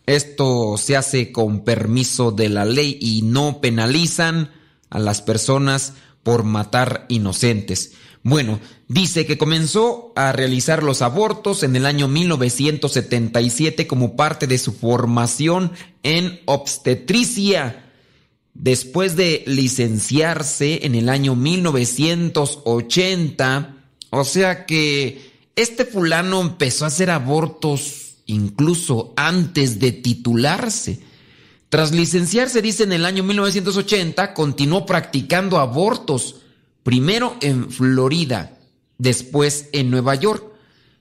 esto se hace con permiso de la ley y no penalizan a las personas por matar inocentes. Bueno, dice que comenzó a realizar los abortos en el año 1977 como parte de su formación en obstetricia. Después de licenciarse en el año 1980, o sea que este fulano empezó a hacer abortos incluso antes de titularse. Tras licenciarse, dice en el año 1980, continuó practicando abortos, primero en Florida, después en Nueva York.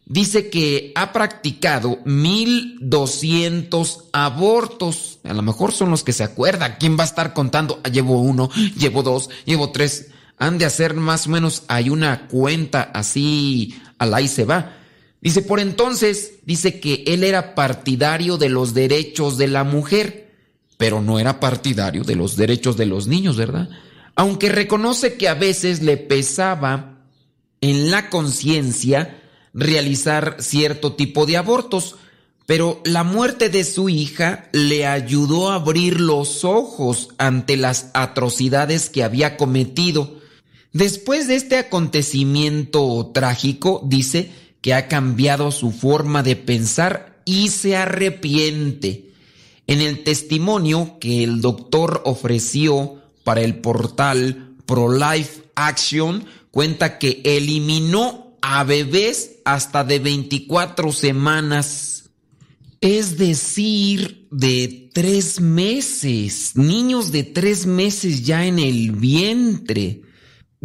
Dice que ha practicado 1200 abortos. A lo mejor son los que se acuerdan. ¿Quién va a estar contando? Ah, llevo uno, llevo dos, llevo tres. Han de hacer más o menos, hay una cuenta así, al ahí se va. Dice, por entonces, dice que él era partidario de los derechos de la mujer, pero no era partidario de los derechos de los niños, ¿verdad? Aunque reconoce que a veces le pesaba en la conciencia realizar cierto tipo de abortos, pero la muerte de su hija le ayudó a abrir los ojos ante las atrocidades que había cometido. Después de este acontecimiento trágico, dice, que ha cambiado su forma de pensar y se arrepiente. En el testimonio que el doctor ofreció para el portal ProLife Action, cuenta que eliminó a bebés hasta de 24 semanas. Es decir, de tres meses. Niños de tres meses ya en el vientre.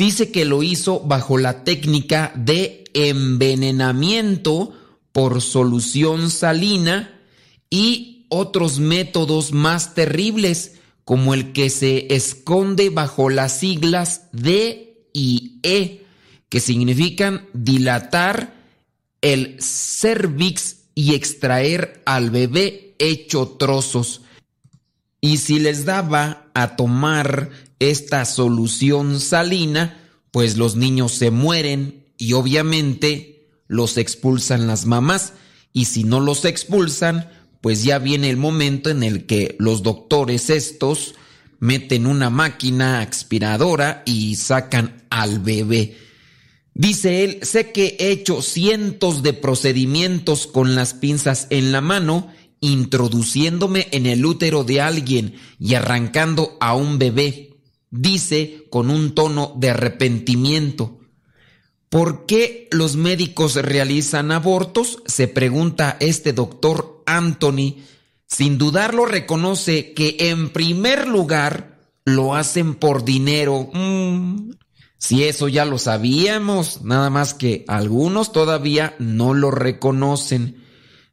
Dice que lo hizo bajo la técnica de envenenamiento por solución salina y otros métodos más terribles como el que se esconde bajo las siglas D y E, que significan dilatar el cervix y extraer al bebé hecho trozos. Y si les daba a tomar esta solución salina, pues los niños se mueren y obviamente los expulsan las mamás y si no los expulsan, pues ya viene el momento en el que los doctores estos meten una máquina aspiradora y sacan al bebé. Dice él, sé que he hecho cientos de procedimientos con las pinzas en la mano, introduciéndome en el útero de alguien y arrancando a un bebé. Dice con un tono de arrepentimiento. ¿Por qué los médicos realizan abortos? Se pregunta este doctor Anthony. Sin dudarlo reconoce que en primer lugar lo hacen por dinero. Mm, si eso ya lo sabíamos, nada más que algunos todavía no lo reconocen.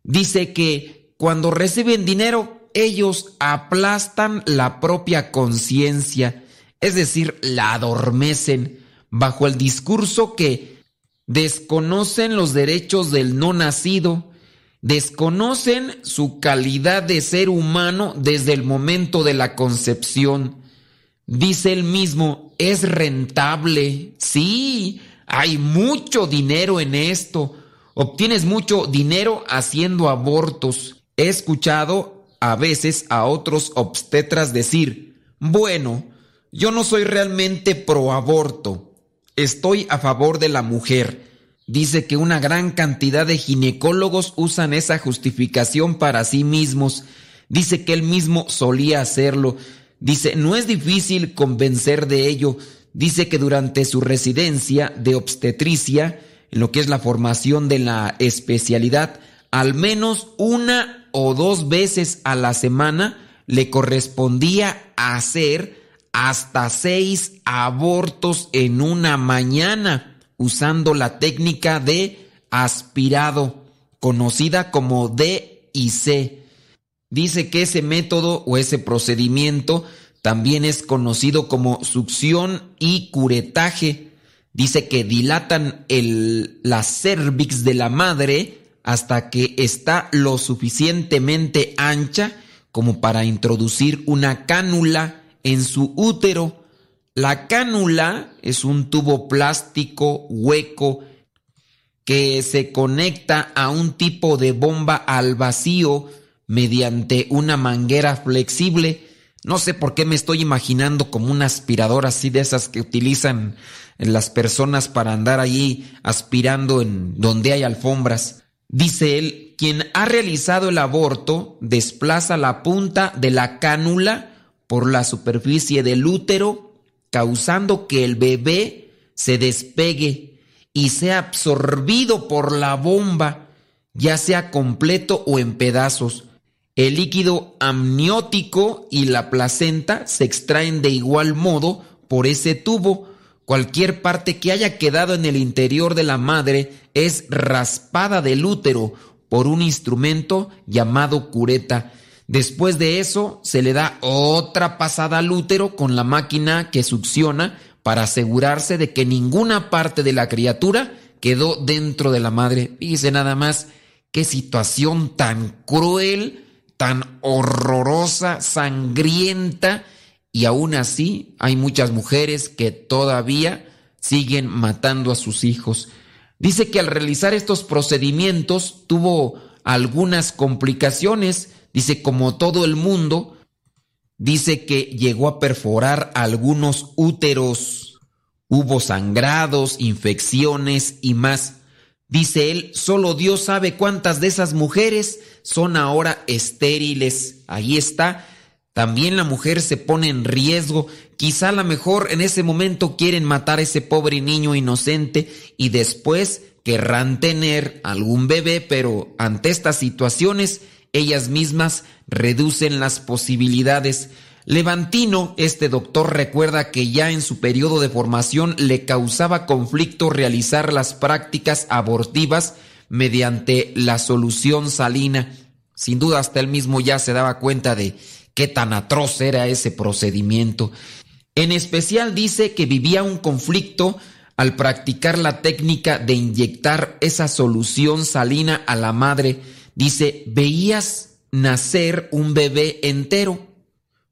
Dice que cuando reciben dinero, ellos aplastan la propia conciencia, es decir, la adormecen bajo el discurso que desconocen los derechos del no nacido, desconocen su calidad de ser humano desde el momento de la concepción. Dice él mismo, es rentable, sí, hay mucho dinero en esto. Obtienes mucho dinero haciendo abortos. He escuchado a veces a otros obstetras decir, bueno, yo no soy realmente pro aborto, estoy a favor de la mujer. Dice que una gran cantidad de ginecólogos usan esa justificación para sí mismos. Dice que él mismo solía hacerlo. Dice, no es difícil convencer de ello. Dice que durante su residencia de obstetricia, en lo que es la formación de la especialidad, al menos una o dos veces a la semana le correspondía hacer hasta seis abortos en una mañana usando la técnica de aspirado, conocida como D y C. Dice que ese método o ese procedimiento también es conocido como succión y curetaje. Dice que dilatan el, la cervix de la madre hasta que está lo suficientemente ancha como para introducir una cánula en su útero. La cánula es un tubo plástico hueco que se conecta a un tipo de bomba al vacío mediante una manguera flexible. No sé por qué me estoy imaginando como una aspiradora así de esas que utilizan las personas para andar allí aspirando en donde hay alfombras. Dice él, quien ha realizado el aborto desplaza la punta de la cánula por la superficie del útero, causando que el bebé se despegue y sea absorbido por la bomba, ya sea completo o en pedazos. El líquido amniótico y la placenta se extraen de igual modo por ese tubo. Cualquier parte que haya quedado en el interior de la madre es raspada del útero por un instrumento llamado cureta. Después de eso se le da otra pasada al útero con la máquina que succiona para asegurarse de que ninguna parte de la criatura quedó dentro de la madre. Dice nada más, qué situación tan cruel tan horrorosa, sangrienta, y aún así hay muchas mujeres que todavía siguen matando a sus hijos. Dice que al realizar estos procedimientos tuvo algunas complicaciones, dice como todo el mundo, dice que llegó a perforar algunos úteros, hubo sangrados, infecciones y más. Dice él, solo Dios sabe cuántas de esas mujeres son ahora estériles. Ahí está. También la mujer se pone en riesgo. Quizá a lo mejor en ese momento quieren matar a ese pobre niño inocente y después querrán tener algún bebé, pero ante estas situaciones ellas mismas reducen las posibilidades. Levantino, este doctor, recuerda que ya en su periodo de formación le causaba conflicto realizar las prácticas abortivas mediante la solución salina. Sin duda hasta él mismo ya se daba cuenta de qué tan atroz era ese procedimiento. En especial dice que vivía un conflicto al practicar la técnica de inyectar esa solución salina a la madre. Dice, veías nacer un bebé entero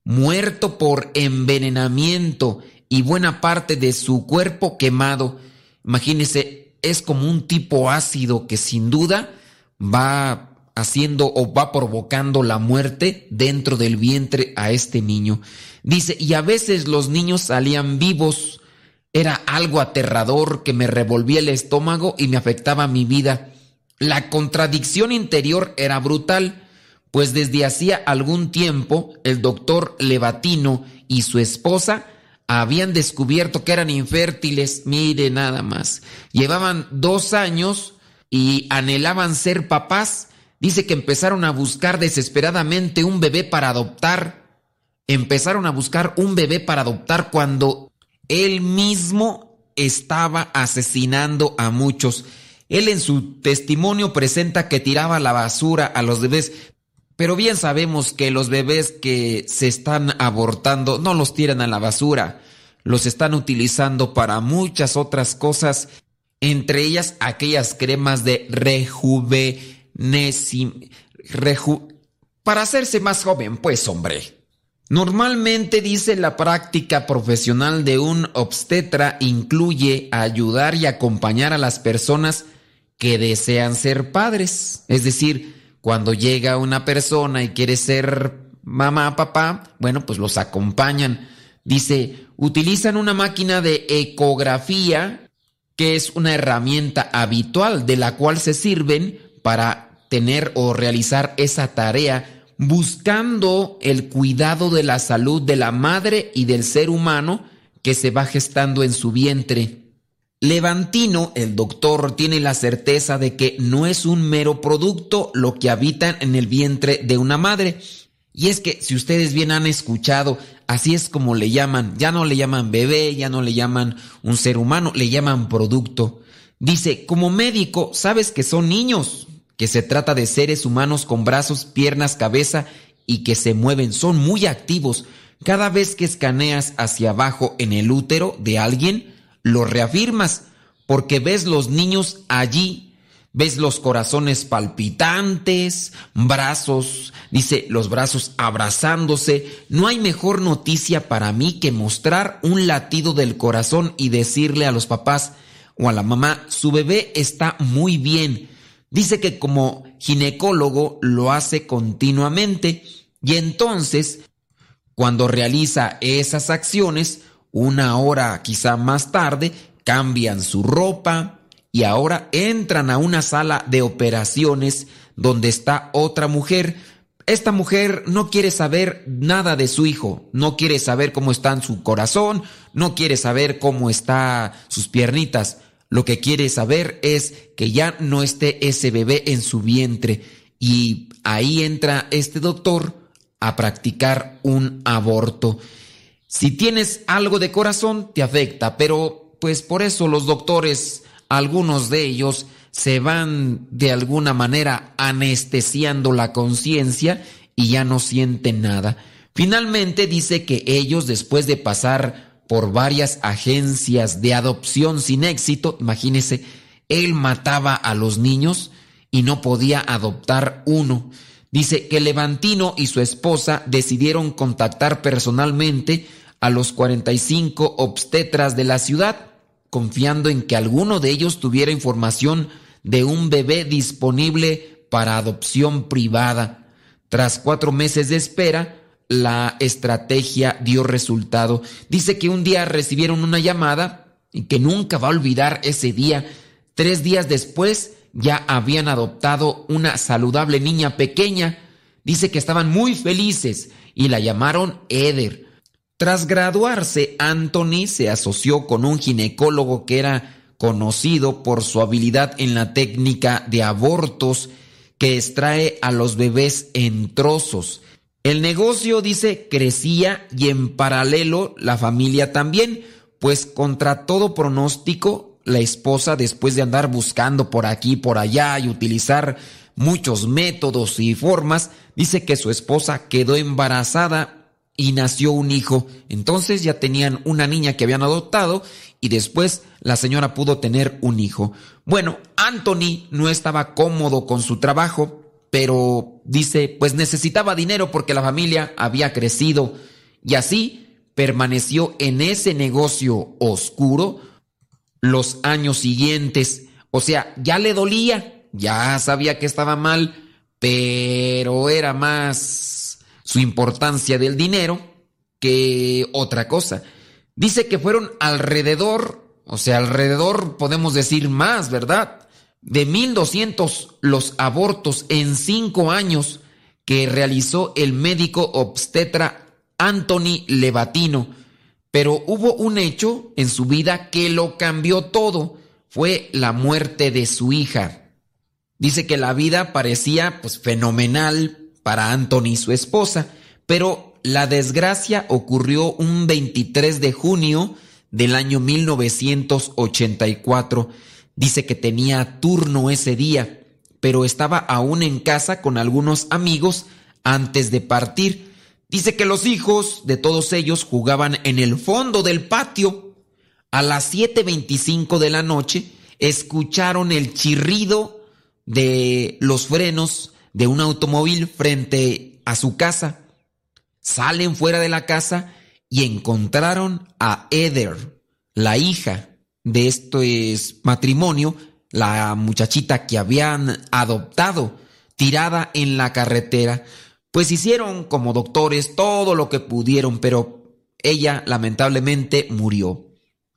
muerto por envenenamiento y buena parte de su cuerpo quemado. Imagínese, es como un tipo ácido que sin duda va haciendo o va provocando la muerte dentro del vientre a este niño. Dice, y a veces los niños salían vivos. Era algo aterrador que me revolvía el estómago y me afectaba mi vida. La contradicción interior era brutal pues desde hacía algún tiempo el doctor Levatino y su esposa habían descubierto que eran infértiles, mire nada más. Llevaban dos años y anhelaban ser papás. Dice que empezaron a buscar desesperadamente un bebé para adoptar. Empezaron a buscar un bebé para adoptar cuando él mismo estaba asesinando a muchos. Él en su testimonio presenta que tiraba la basura a los bebés, pero bien sabemos que los bebés que se están abortando no los tiran a la basura, los están utilizando para muchas otras cosas, entre ellas aquellas cremas de rejuvenecimiento, para hacerse más joven, pues hombre. Normalmente dice la práctica profesional de un obstetra incluye ayudar y acompañar a las personas que desean ser padres. Es decir, cuando llega una persona y quiere ser mamá, papá, bueno, pues los acompañan. Dice, utilizan una máquina de ecografía, que es una herramienta habitual de la cual se sirven para tener o realizar esa tarea buscando el cuidado de la salud de la madre y del ser humano que se va gestando en su vientre. Levantino, el doctor, tiene la certeza de que no es un mero producto lo que habita en el vientre de una madre. Y es que si ustedes bien han escuchado, así es como le llaman, ya no le llaman bebé, ya no le llaman un ser humano, le llaman producto. Dice, como médico, sabes que son niños, que se trata de seres humanos con brazos, piernas, cabeza y que se mueven, son muy activos. Cada vez que escaneas hacia abajo en el útero de alguien, lo reafirmas, porque ves los niños allí, ves los corazones palpitantes, brazos, dice, los brazos abrazándose. No hay mejor noticia para mí que mostrar un latido del corazón y decirle a los papás o a la mamá, su bebé está muy bien Dice que como ginecólogo lo hace continuamente y entonces cuando realiza esas acciones, una hora quizá más tarde, cambian su ropa y ahora entran a una sala de operaciones donde está otra mujer. Esta mujer no quiere saber nada de su hijo, no quiere saber cómo está en su corazón, no quiere saber cómo está sus piernitas lo que quiere saber es que ya no esté ese bebé en su vientre y ahí entra este doctor a practicar un aborto. Si tienes algo de corazón, te afecta, pero pues por eso los doctores, algunos de ellos, se van de alguna manera anestesiando la conciencia y ya no sienten nada. Finalmente dice que ellos, después de pasar por varias agencias de adopción sin éxito. Imagínese, él mataba a los niños y no podía adoptar uno. Dice que Levantino y su esposa decidieron contactar personalmente a los 45 obstetras de la ciudad, confiando en que alguno de ellos tuviera información de un bebé disponible para adopción privada. Tras cuatro meses de espera, la estrategia dio resultado. Dice que un día recibieron una llamada y que nunca va a olvidar ese día. Tres días después ya habían adoptado una saludable niña pequeña. Dice que estaban muy felices y la llamaron Eder. Tras graduarse, Anthony se asoció con un ginecólogo que era conocido por su habilidad en la técnica de abortos que extrae a los bebés en trozos. El negocio, dice, crecía y en paralelo la familia también, pues contra todo pronóstico, la esposa, después de andar buscando por aquí por allá y utilizar muchos métodos y formas, dice que su esposa quedó embarazada y nació un hijo. Entonces ya tenían una niña que habían adoptado y después la señora pudo tener un hijo. Bueno, Anthony no estaba cómodo con su trabajo, pero dice, pues necesitaba dinero porque la familia había crecido y así permaneció en ese negocio oscuro los años siguientes. O sea, ya le dolía, ya sabía que estaba mal, pero era más su importancia del dinero que otra cosa. Dice que fueron alrededor, o sea, alrededor podemos decir más, ¿verdad? de 1.200 los abortos en cinco años que realizó el médico obstetra Anthony Levatino. Pero hubo un hecho en su vida que lo cambió todo. Fue la muerte de su hija. Dice que la vida parecía pues fenomenal para Anthony su esposa, pero la desgracia ocurrió un 23 de junio del año 1984 Dice que tenía turno ese día, pero estaba aún en casa con algunos amigos antes de partir. Dice que los hijos de todos ellos jugaban en el fondo del patio. A las 7.25 de la noche escucharon el chirrido de los frenos de un automóvil frente a su casa. Salen fuera de la casa y encontraron a Eder, la hija de este matrimonio, la muchachita que habían adoptado, tirada en la carretera. Pues hicieron como doctores todo lo que pudieron, pero ella lamentablemente murió.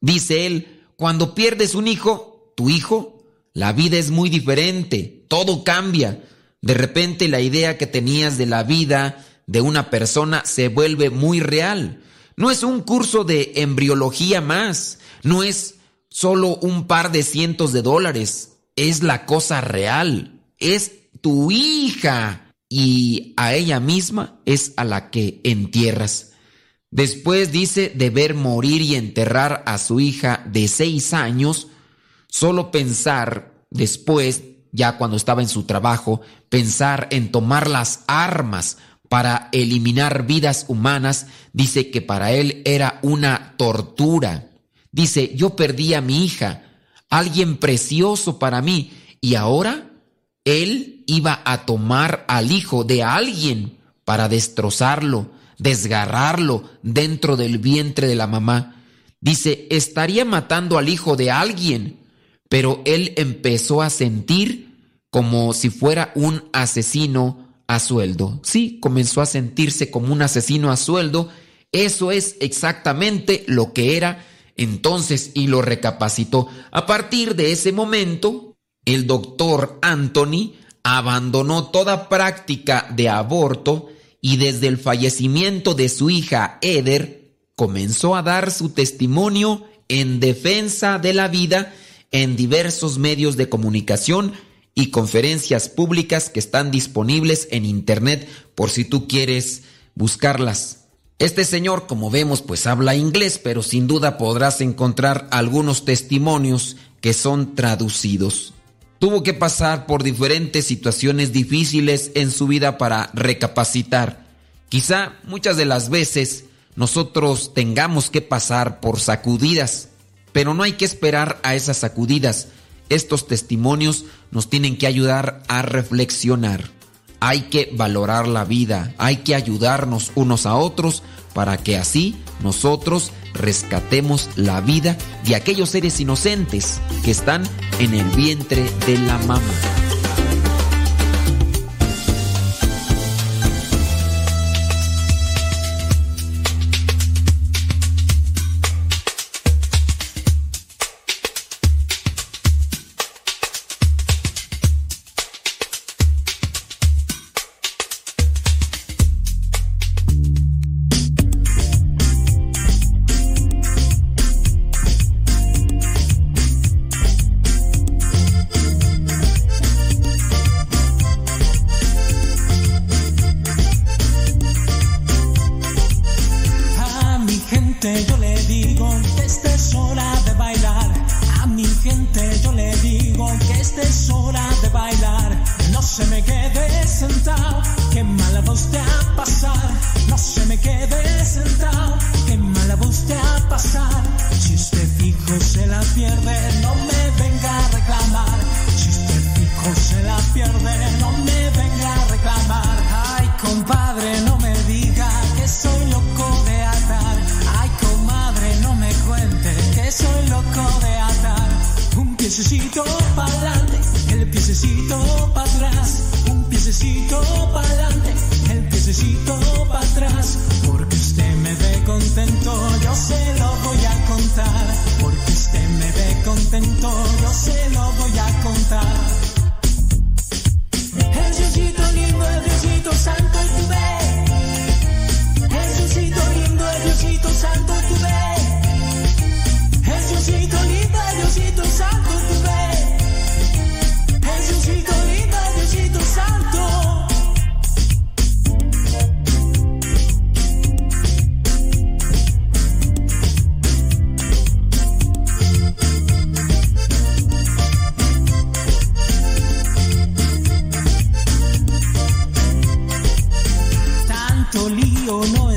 Dice él, cuando pierdes un hijo, tu hijo, la vida es muy diferente, todo cambia. De repente la idea que tenías de la vida de una persona se vuelve muy real. No es un curso de embriología más, no es solo un par de cientos de dólares, es la cosa real, es tu hija y a ella misma es a la que entierras. Después dice de ver morir y enterrar a su hija de seis años, solo pensar después, ya cuando estaba en su trabajo, pensar en tomar las armas para eliminar vidas humanas, dice que para él era una tortura. Dice, yo perdí a mi hija, alguien precioso para mí, y ahora él iba a tomar al hijo de alguien para destrozarlo, desgarrarlo dentro del vientre de la mamá. Dice, estaría matando al hijo de alguien, pero él empezó a sentir como si fuera un asesino a sueldo. Sí, comenzó a sentirse como un asesino a sueldo. Eso es exactamente lo que era entonces y lo recapacitó. A partir de ese momento, el doctor Anthony abandonó toda práctica de aborto y desde el fallecimiento de su hija Eder comenzó a dar su testimonio en defensa de la vida en diversos medios de comunicación y conferencias públicas que están disponibles en internet por si tú quieres buscarlas. Este señor, como vemos, pues habla inglés, pero sin duda podrás encontrar algunos testimonios que son traducidos. Tuvo que pasar por diferentes situaciones difíciles en su vida para recapacitar. Quizá muchas de las veces nosotros tengamos que pasar por sacudidas, pero no hay que esperar a esas sacudidas, estos testimonios nos tienen que ayudar a reflexionar. Hay que valorar la vida, hay que ayudarnos unos a otros para que así nosotros rescatemos la vida de aquellos seres inocentes que están en el vientre de la mamá. yo no